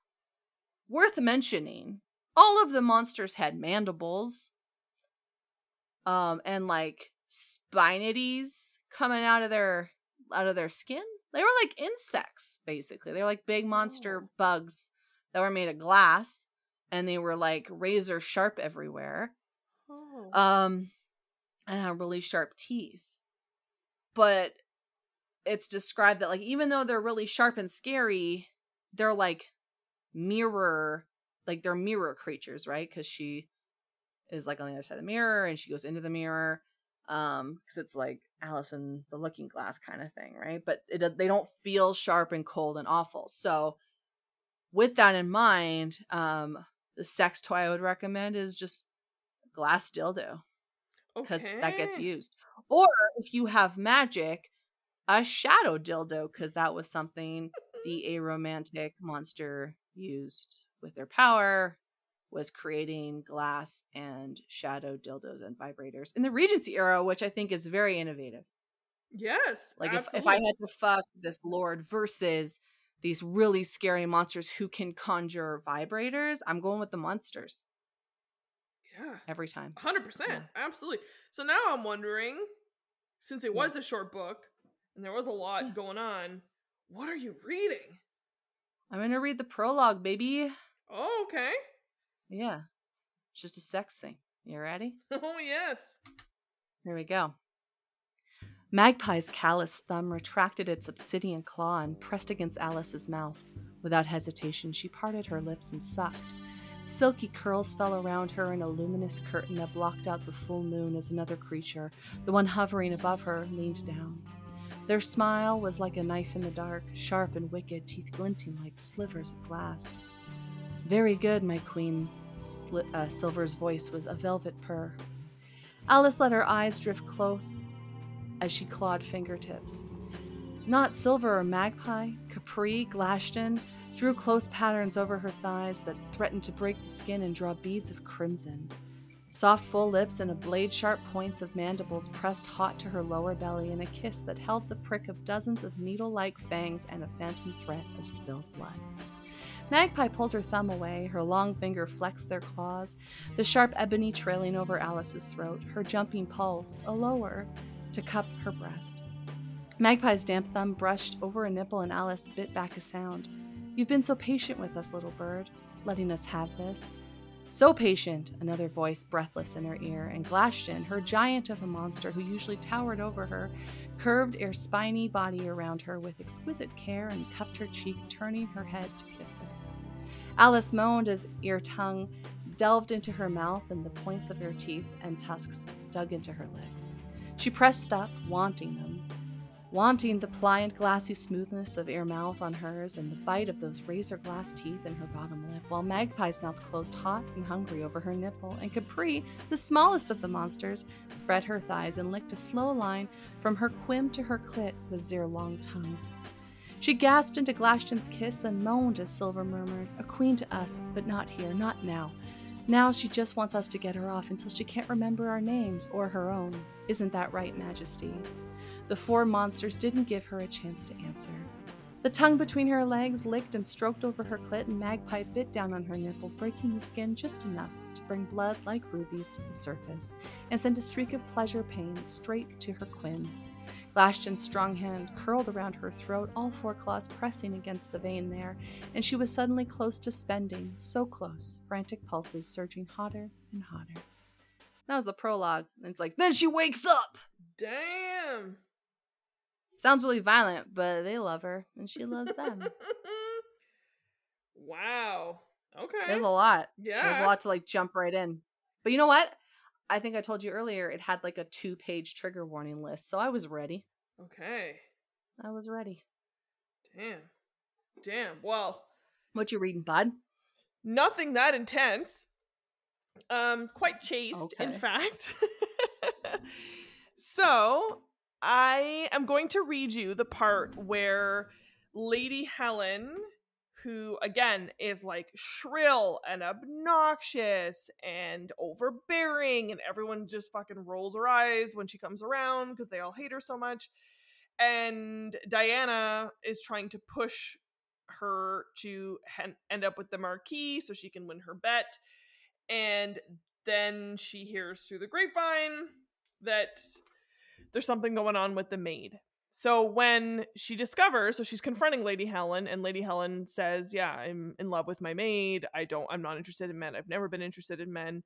worth mentioning all of the monsters had mandibles um and like spinities coming out of their out of their skin they were like insects basically they were like big monster oh. bugs that were made of glass and they were like razor sharp everywhere oh. um and had really sharp teeth but it's described that like even though they're really sharp and scary they're like mirror like they're mirror creatures, right? Because she is like on the other side of the mirror and she goes into the mirror. Um, because it's like Alice in the Looking Glass kind of thing, right? But it, they don't feel sharp and cold and awful. So, with that in mind, um, the sex toy I would recommend is just glass dildo because okay. that gets used. Or if you have magic, a shadow dildo because that was something [LAUGHS] the aromantic monster used with their power was creating glass and shadow dildos and vibrators in the Regency era, which I think is very innovative. Yes. Like if, if I had to fuck this lord versus these really scary monsters who can conjure vibrators, I'm going with the monsters. Yeah. Every time. 100%. Yeah. Absolutely. So now I'm wondering, since it was yeah. a short book and there was a lot yeah. going on, what are you reading? I'm going to read the prologue, baby. Oh, okay. Yeah. It's just a sex scene. You ready? [LAUGHS] Oh, yes. Here we go. Magpie's callous thumb retracted its obsidian claw and pressed against Alice's mouth. Without hesitation, she parted her lips and sucked. Silky curls fell around her in a luminous curtain that blocked out the full moon as another creature, the one hovering above her, leaned down. Their smile was like a knife in the dark, sharp and wicked, teeth glinting like slivers of glass. Very good, my queen. Uh, Silver's voice was a velvet purr. Alice let her eyes drift close as she clawed fingertips. Not Silver or Magpie, Capri, Glashton drew close patterns over her thighs that threatened to break the skin and draw beads of crimson. Soft, full lips and a blade sharp points of mandibles pressed hot to her lower belly in a kiss that held the prick of dozens of needle like fangs and a phantom threat of spilled blood. Magpie pulled her thumb away, her long finger flexed their claws, the sharp ebony trailing over Alice's throat, her jumping pulse a lower to cup her breast. Magpie's damp thumb brushed over a nipple and Alice bit back a sound. You've been so patient with us, little bird, letting us have this. So patient, another voice breathless in her ear, and Glashtan, her giant of a monster who usually towered over her, curved her spiny body around her with exquisite care and cupped her cheek, turning her head to kiss her. Alice moaned as aer tongue delved into her mouth and the points of her teeth and tusks dug into her lip. She pressed up, wanting them, wanting the pliant, glassy smoothness of aer mouth on hers and the bite of those razor glass teeth in her bottom lip, while Magpie's mouth closed hot and hungry over her nipple, and Capri, the smallest of the monsters, spread her thighs and licked a slow line from her quim to her clit with their long tongue. She gasped into Glashtan's kiss, then moaned as Silver murmured, A queen to us, but not here, not now. Now she just wants us to get her off until she can't remember our names or her own. Isn't that right, Majesty? The four monsters didn't give her a chance to answer. The tongue between her legs licked and stroked over her clit, and Magpie bit down on her nipple, breaking the skin just enough to bring blood like rubies to the surface and send a streak of pleasure pain straight to her quim. Glashtan's strong hand curled around her throat, all four claws pressing against the vein there, and she was suddenly close to spending, so close, frantic pulses surging hotter and hotter. That was the prologue. And it's like, then she wakes up! Damn. Sounds really violent, but they love her and she loves them. [LAUGHS] wow. Okay. There's a lot. Yeah. There's a lot to like jump right in. But you know what? I think I told you earlier it had like a two page trigger warning list, so I was ready. Okay. I was ready. Damn. Damn. Well, what you reading, bud? Nothing that intense. Um, quite chaste, okay. in fact. [LAUGHS] so I am going to read you the part where Lady Helen, who again is like shrill and obnoxious and overbearing, and everyone just fucking rolls her eyes when she comes around because they all hate her so much. And Diana is trying to push her to end up with the Marquis so she can win her bet. And then she hears through the grapevine that there's something going on with the maid. So when she discovers, so she's confronting Lady Helen, and Lady Helen says, "Yeah, I'm in love with my maid. I don't. I'm not interested in men. I've never been interested in men."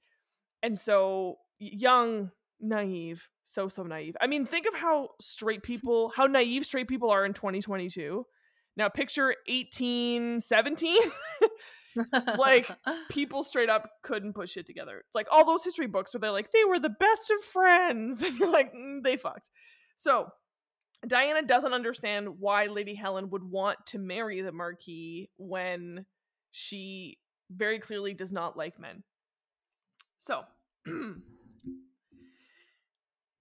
And so young, naive, so so naive. I mean, think of how straight people, how naive straight people are in 2022. Now picture 18, 17. [LAUGHS] like [LAUGHS] people straight up couldn't put shit together. It's like all those history books where they're like they were the best of friends, [LAUGHS] and you're like mm, they fucked. So Diana doesn't understand why Lady Helen would want to marry the Marquis when she very clearly does not like men. So [CLEARS THROAT]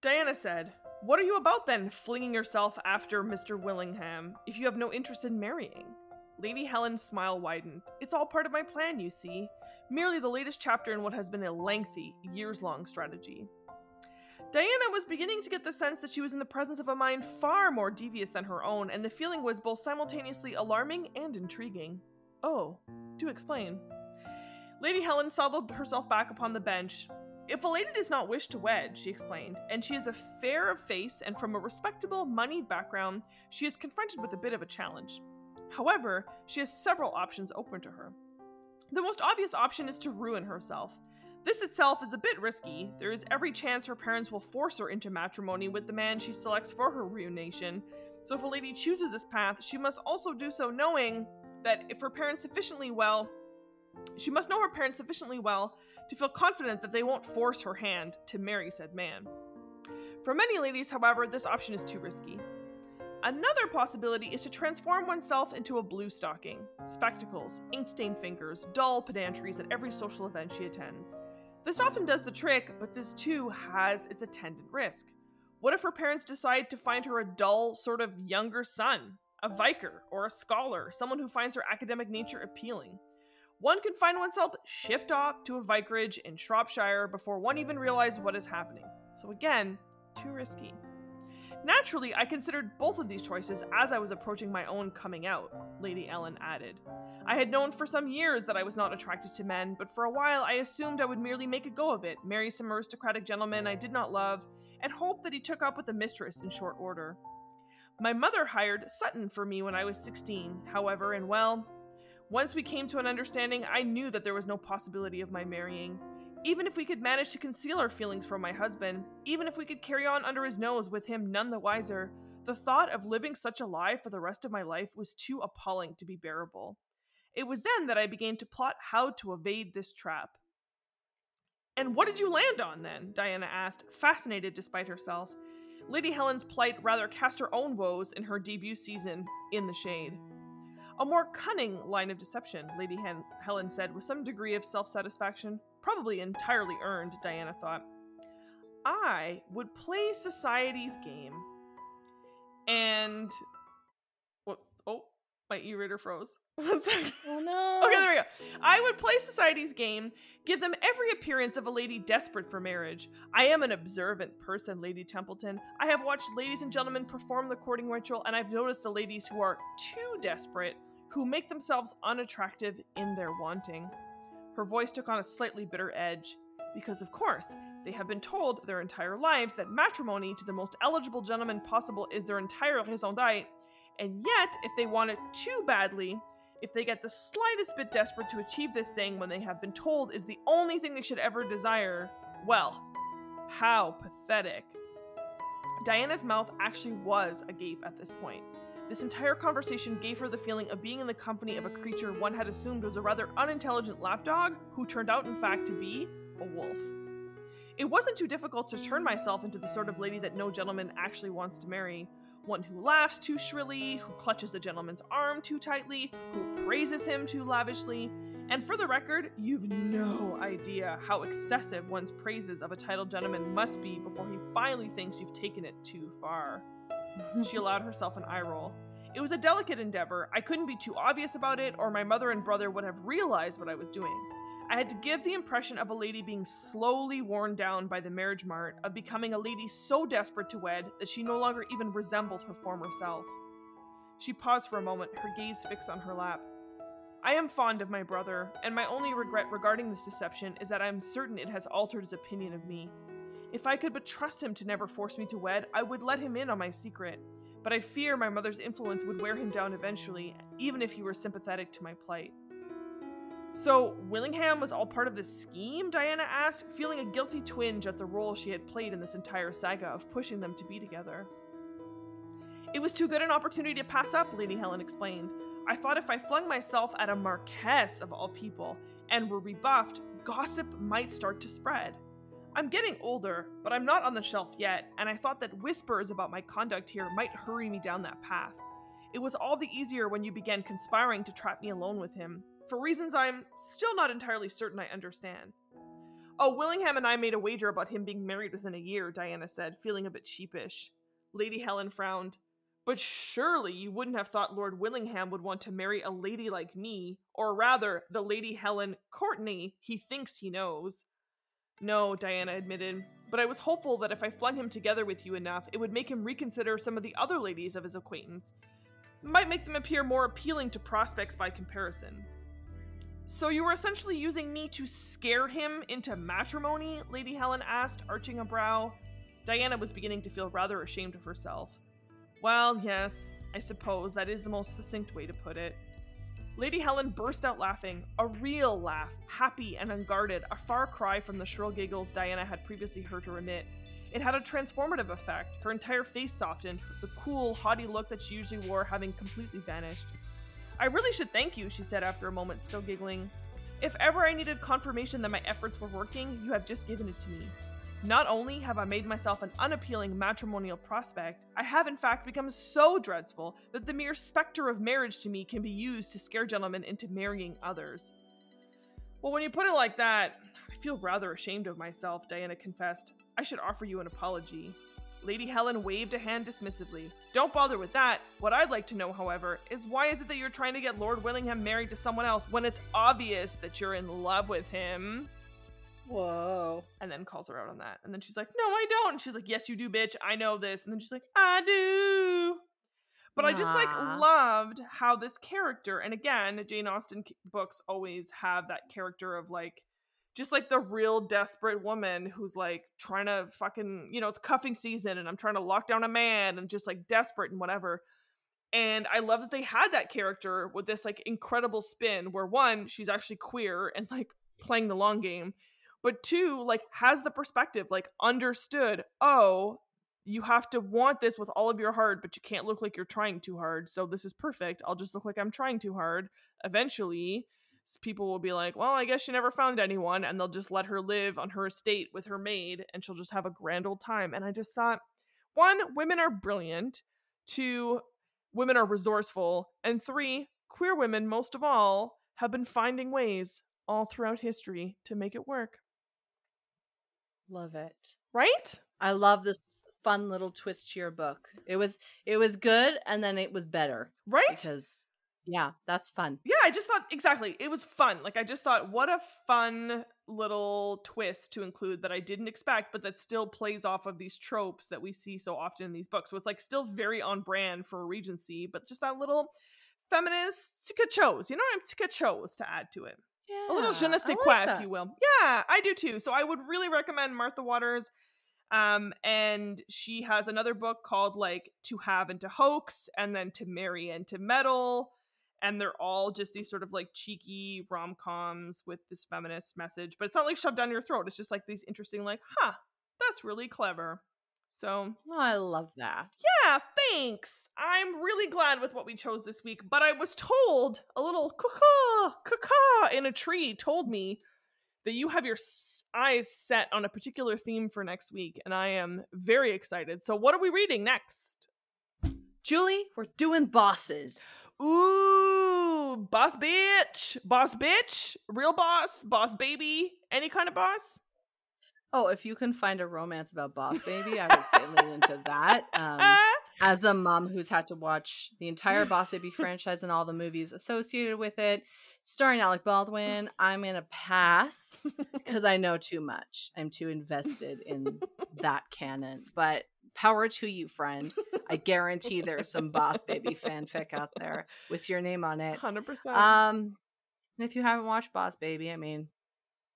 Diana said, What are you about then, flinging yourself after Mr. Willingham, if you have no interest in marrying? Lady Helen's smile widened. It's all part of my plan, you see. Merely the latest chapter in what has been a lengthy, years long strategy. Diana was beginning to get the sense that she was in the presence of a mind far more devious than her own, and the feeling was both simultaneously alarming and intriguing. Oh, do explain. Lady Helen settled herself back upon the bench. If a lady does not wish to wed, she explained, and she is a fair of face and from a respectable, moneyed background, she is confronted with a bit of a challenge. However, she has several options open to her. The most obvious option is to ruin herself. This itself is a bit risky. There is every chance her parents will force her into matrimony with the man she selects for her ruination. So if a lady chooses this path, she must also do so knowing that if her parents sufficiently well, she must know her parents sufficiently well to feel confident that they won't force her hand to marry said man. For many ladies, however, this option is too risky. Another possibility is to transform oneself into a blue stocking. Spectacles, ink stained fingers, dull pedantries at every social event she attends. This often does the trick, but this too has its attendant risk. What if her parents decide to find her a dull, sort of younger son, a vicar, or a scholar, someone who finds her academic nature appealing? One can find oneself shift off to a vicarage in Shropshire before one even realizes what is happening. So again, too risky. Naturally, I considered both of these choices as I was approaching my own coming out, Lady Helen added. I had known for some years that I was not attracted to men, but for a while I assumed I would merely make a go of it, marry some aristocratic gentleman I did not love, and hope that he took up with a mistress in short order. My mother hired Sutton for me when I was 16, however, and well, once we came to an understanding, I knew that there was no possibility of my marrying. Even if we could manage to conceal our feelings from my husband, even if we could carry on under his nose with him none the wiser, the thought of living such a lie for the rest of my life was too appalling to be bearable. It was then that I began to plot how to evade this trap. And what did you land on then? Diana asked, fascinated despite herself. Lady Helen's plight rather cast her own woes in her debut season in the shade. A more cunning line of deception, Lady Hen- Helen said with some degree of self satisfaction. Probably entirely earned, Diana thought. I would play society's game. And. What? Oh, my e reader froze. [LAUGHS] One second. Oh [LAUGHS] no. Okay, there we go. I would play society's game, give them every appearance of a lady desperate for marriage. I am an observant person, Lady Templeton. I have watched ladies and gentlemen perform the courting ritual, and I've noticed the ladies who are too desperate, who make themselves unattractive in their wanting. Her voice took on a slightly bitter edge, because of course, they have been told their entire lives that matrimony to the most eligible gentleman possible is their entire raison d'etre, and yet, if they want it too badly, if they get the slightest bit desperate to achieve this thing when they have been told is the only thing they should ever desire, well, how pathetic. Diana's mouth actually was agape at this point. This entire conversation gave her the feeling of being in the company of a creature one had assumed was a rather unintelligent lapdog, who turned out, in fact, to be a wolf. It wasn't too difficult to turn myself into the sort of lady that no gentleman actually wants to marry, one who laughs too shrilly, who clutches a gentleman's arm too tightly, who praises him too lavishly. And for the record, you've no idea how excessive one's praises of a titled gentleman must be before he finally thinks you've taken it too far. [LAUGHS] she allowed herself an eye roll. It was a delicate endeavor. I couldn't be too obvious about it, or my mother and brother would have realized what I was doing. I had to give the impression of a lady being slowly worn down by the marriage mart, of becoming a lady so desperate to wed that she no longer even resembled her former self. She paused for a moment, her gaze fixed on her lap. I am fond of my brother, and my only regret regarding this deception is that I am certain it has altered his opinion of me. If I could but trust him to never force me to wed, I would let him in on my secret. But I fear my mother's influence would wear him down eventually, even if he were sympathetic to my plight. So, Willingham was all part of this scheme? Diana asked, feeling a guilty twinge at the role she had played in this entire saga of pushing them to be together. It was too good an opportunity to pass up, Lady Helen explained. I thought if I flung myself at a Marquess of all people and were rebuffed, gossip might start to spread. I'm getting older, but I'm not on the shelf yet, and I thought that whispers about my conduct here might hurry me down that path. It was all the easier when you began conspiring to trap me alone with him, for reasons I'm still not entirely certain I understand. Oh, Willingham and I made a wager about him being married within a year, Diana said, feeling a bit sheepish. Lady Helen frowned. But surely you wouldn't have thought Lord Willingham would want to marry a lady like me, or rather, the Lady Helen Courtenay he thinks he knows. No, Diana admitted, but I was hopeful that if I flung him together with you enough, it would make him reconsider some of the other ladies of his acquaintance. might make them appear more appealing to prospects by comparison. So you were essentially using me to scare him into matrimony? Lady Helen asked, arching a brow. Diana was beginning to feel rather ashamed of herself. Well, yes, I suppose that is the most succinct way to put it. Lady Helen burst out laughing, a real laugh, happy and unguarded, a far cry from the shrill giggles Diana had previously heard her emit. It had a transformative effect. Her entire face softened, the cool, haughty look that she usually wore having completely vanished. I really should thank you, she said after a moment, still giggling. If ever I needed confirmation that my efforts were working, you have just given it to me. Not only have I made myself an unappealing matrimonial prospect, I have in fact become so dreadful that the mere specter of marriage to me can be used to scare gentlemen into marrying others. Well, when you put it like that, I feel rather ashamed of myself, Diana confessed. I should offer you an apology. Lady Helen waved a hand dismissively. Don't bother with that. What I'd like to know, however, is why is it that you're trying to get Lord Willingham married to someone else when it's obvious that you're in love with him? Whoa. And then calls her out on that. And then she's like, No, I don't. And she's like, Yes, you do, bitch. I know this. And then she's like, I do. But I just like loved how this character, and again, Jane Austen books always have that character of like just like the real desperate woman who's like trying to fucking, you know, it's cuffing season and I'm trying to lock down a man and just like desperate and whatever. And I love that they had that character with this like incredible spin where one, she's actually queer and like playing the long game, but two, like has the perspective, like understood, oh, you have to want this with all of your heart, but you can't look like you're trying too hard. So this is perfect. I'll just look like I'm trying too hard. Eventually, people will be like, well, I guess she never found anyone, and they'll just let her live on her estate with her maid, and she'll just have a grand old time. And I just thought, one, women are brilliant. Two, women are resourceful. And three, queer women, most of all, have been finding ways all throughout history to make it work. Love it. Right? I love this fun little twist to your book. It was it was good and then it was better. Right? Because yeah, that's fun. Yeah, I just thought exactly. It was fun. Like I just thought what a fun little twist to include that I didn't expect, but that still plays off of these tropes that we see so often in these books. So it's like still very on brand for Regency, but just that little feminist chose, you know, I'm chose to add to it. Yeah, a little je ne sais quoi, if you will. Yeah, I do too. So I would really recommend Martha Waters. Um, and she has another book called like To Have and to Hoax, and then To Marry and to Meddle. And they're all just these sort of like cheeky rom coms with this feminist message. But it's not like shoved down your throat. It's just like these interesting, like, huh, that's really clever. So oh, I love that. Yeah, thanks. I'm really glad with what we chose this week, but I was told a little caw caw in a tree told me that you have your eyes set on a particular theme for next week, and I am very excited. So, what are we reading next? Julie, we're doing bosses. Ooh, boss bitch, boss bitch, real boss, boss baby, any kind of boss. Oh, if you can find a romance about Boss Baby, I would say lean into that. Um, [LAUGHS] as a mom who's had to watch the entire [LAUGHS] Boss Baby franchise and all the movies associated with it, starring Alec Baldwin, I'm gonna pass [LAUGHS] because I know too much. I'm too invested in that canon. But power to you, friend. I guarantee there's some Boss Baby fanfic out there with your name on it. Hundred percent. Um, if you haven't watched Boss Baby, I mean,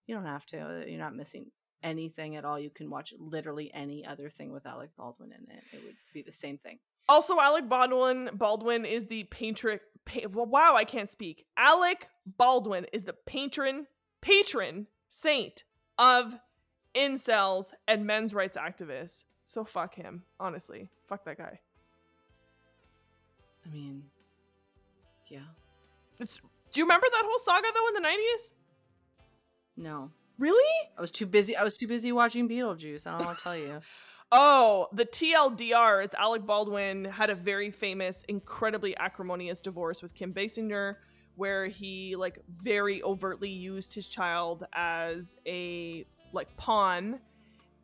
you don't have to. You're not missing anything at all. You can watch literally any other thing with Alec Baldwin in it. It would be the same thing. Also, Alec Baldwin Baldwin is the patron. Pa- wow, I can't speak. Alec Baldwin is the patron patron saint of incels and men's rights activists. So fuck him, honestly. Fuck that guy. I mean, yeah. It's. Do you remember that whole saga though in the nineties? No. Really? I was too busy. I was too busy watching Beetlejuice. I don't want to tell you. [LAUGHS] oh, the TLDR is Alec Baldwin had a very famous, incredibly acrimonious divorce with Kim Basinger, where he like very overtly used his child as a like pawn.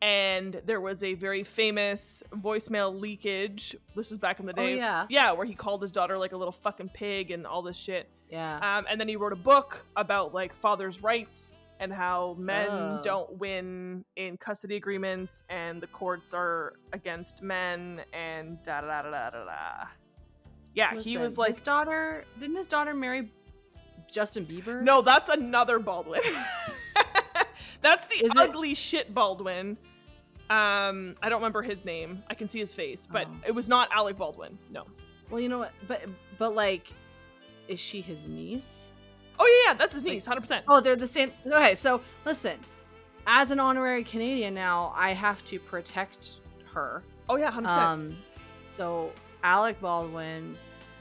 And there was a very famous voicemail leakage. This was back in the day. Oh, day. yeah. Yeah, where he called his daughter like a little fucking pig and all this shit. Yeah. Um, and then he wrote a book about like father's rights and how men Oh. don't win in custody agreements and the courts are against men and da da da da da da. Yeah, he Listen, was like, his daughter. Didn't his daughter marry Justin Bieber? no, that's another Baldwin. [LAUGHS] [LAUGHS] that's the Is it- ugly shit Baldwin. Um, I don't remember his name. I can see his face, but Oh. it was not Alec Baldwin. No. Well, you know what? But but like, is she his niece? Oh yeah, yeah, that's his niece, hundred percent. Oh, they're the same. Okay, so listen. As an honorary Canadian now, I have to protect her. Oh yeah, hundred percent. Um, so Alec Baldwin,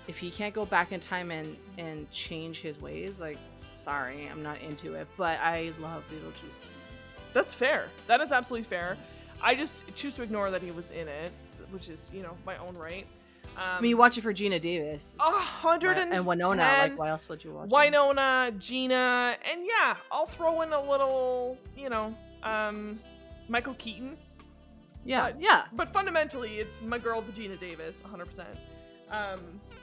if he can't go back in time and and change his ways, like, sorry, I'm not into it. But I love Beetlejuice. That's fair. That is absolutely fair. I just choose to ignore that he was in it, which is, you know, my own right. Um, I mean, you watch it for Geena Davis a hundred and Winona. Like, why else would you watch? it? Winona, Geena, and yeah, I'll throw in a little, you know, um, Michael Keaton. Yeah, but- yeah. But fundamentally, it's my girl, Regina Davis, 100%. Um,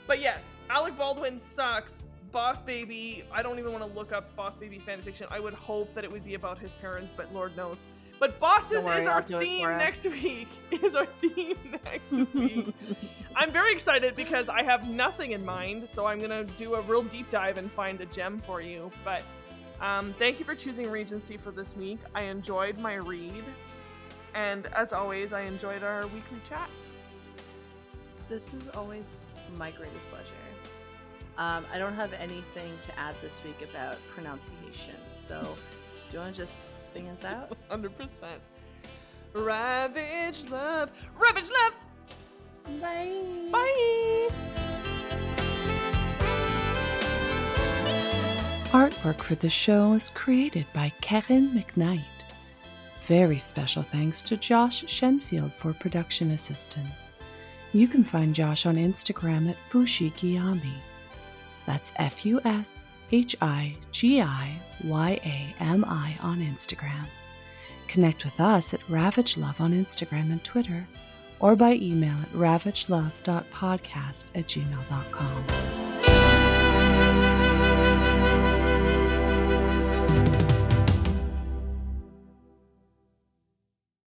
but yes, Alec Baldwin sucks. Boss Baby, I don't even want to look up Boss Baby fanfiction. I would hope that it would be about his parents, but Lord knows. But Bosses worry, is our I'll do it theme next week. [LAUGHS] Is our theme [LAUGHS] next week. [LAUGHS] I'm very excited because I have nothing in mind, so I'm gonna do a real deep dive and find a gem for you. But Um, thank you for choosing Regency for this week. I enjoyed my read. And as always, I enjoyed our weekly chats. This is always my greatest pleasure. Um, I don't have anything to add this week about pronunciation, so do you want to just sing us out? [LAUGHS] 100%. Ravage love. Ravage love. Bye. Bye. Artwork for the show is created by Karen McKnight. Very special thanks to Josh Shenfield for production assistance. You can find Josh on Instagram at Fushigiyami. That's F U S H I G I Y A M I on Instagram. Connect with us at Ravage Love on Instagram and Twitter, or by email at ravagelove.podcast at gmail.com.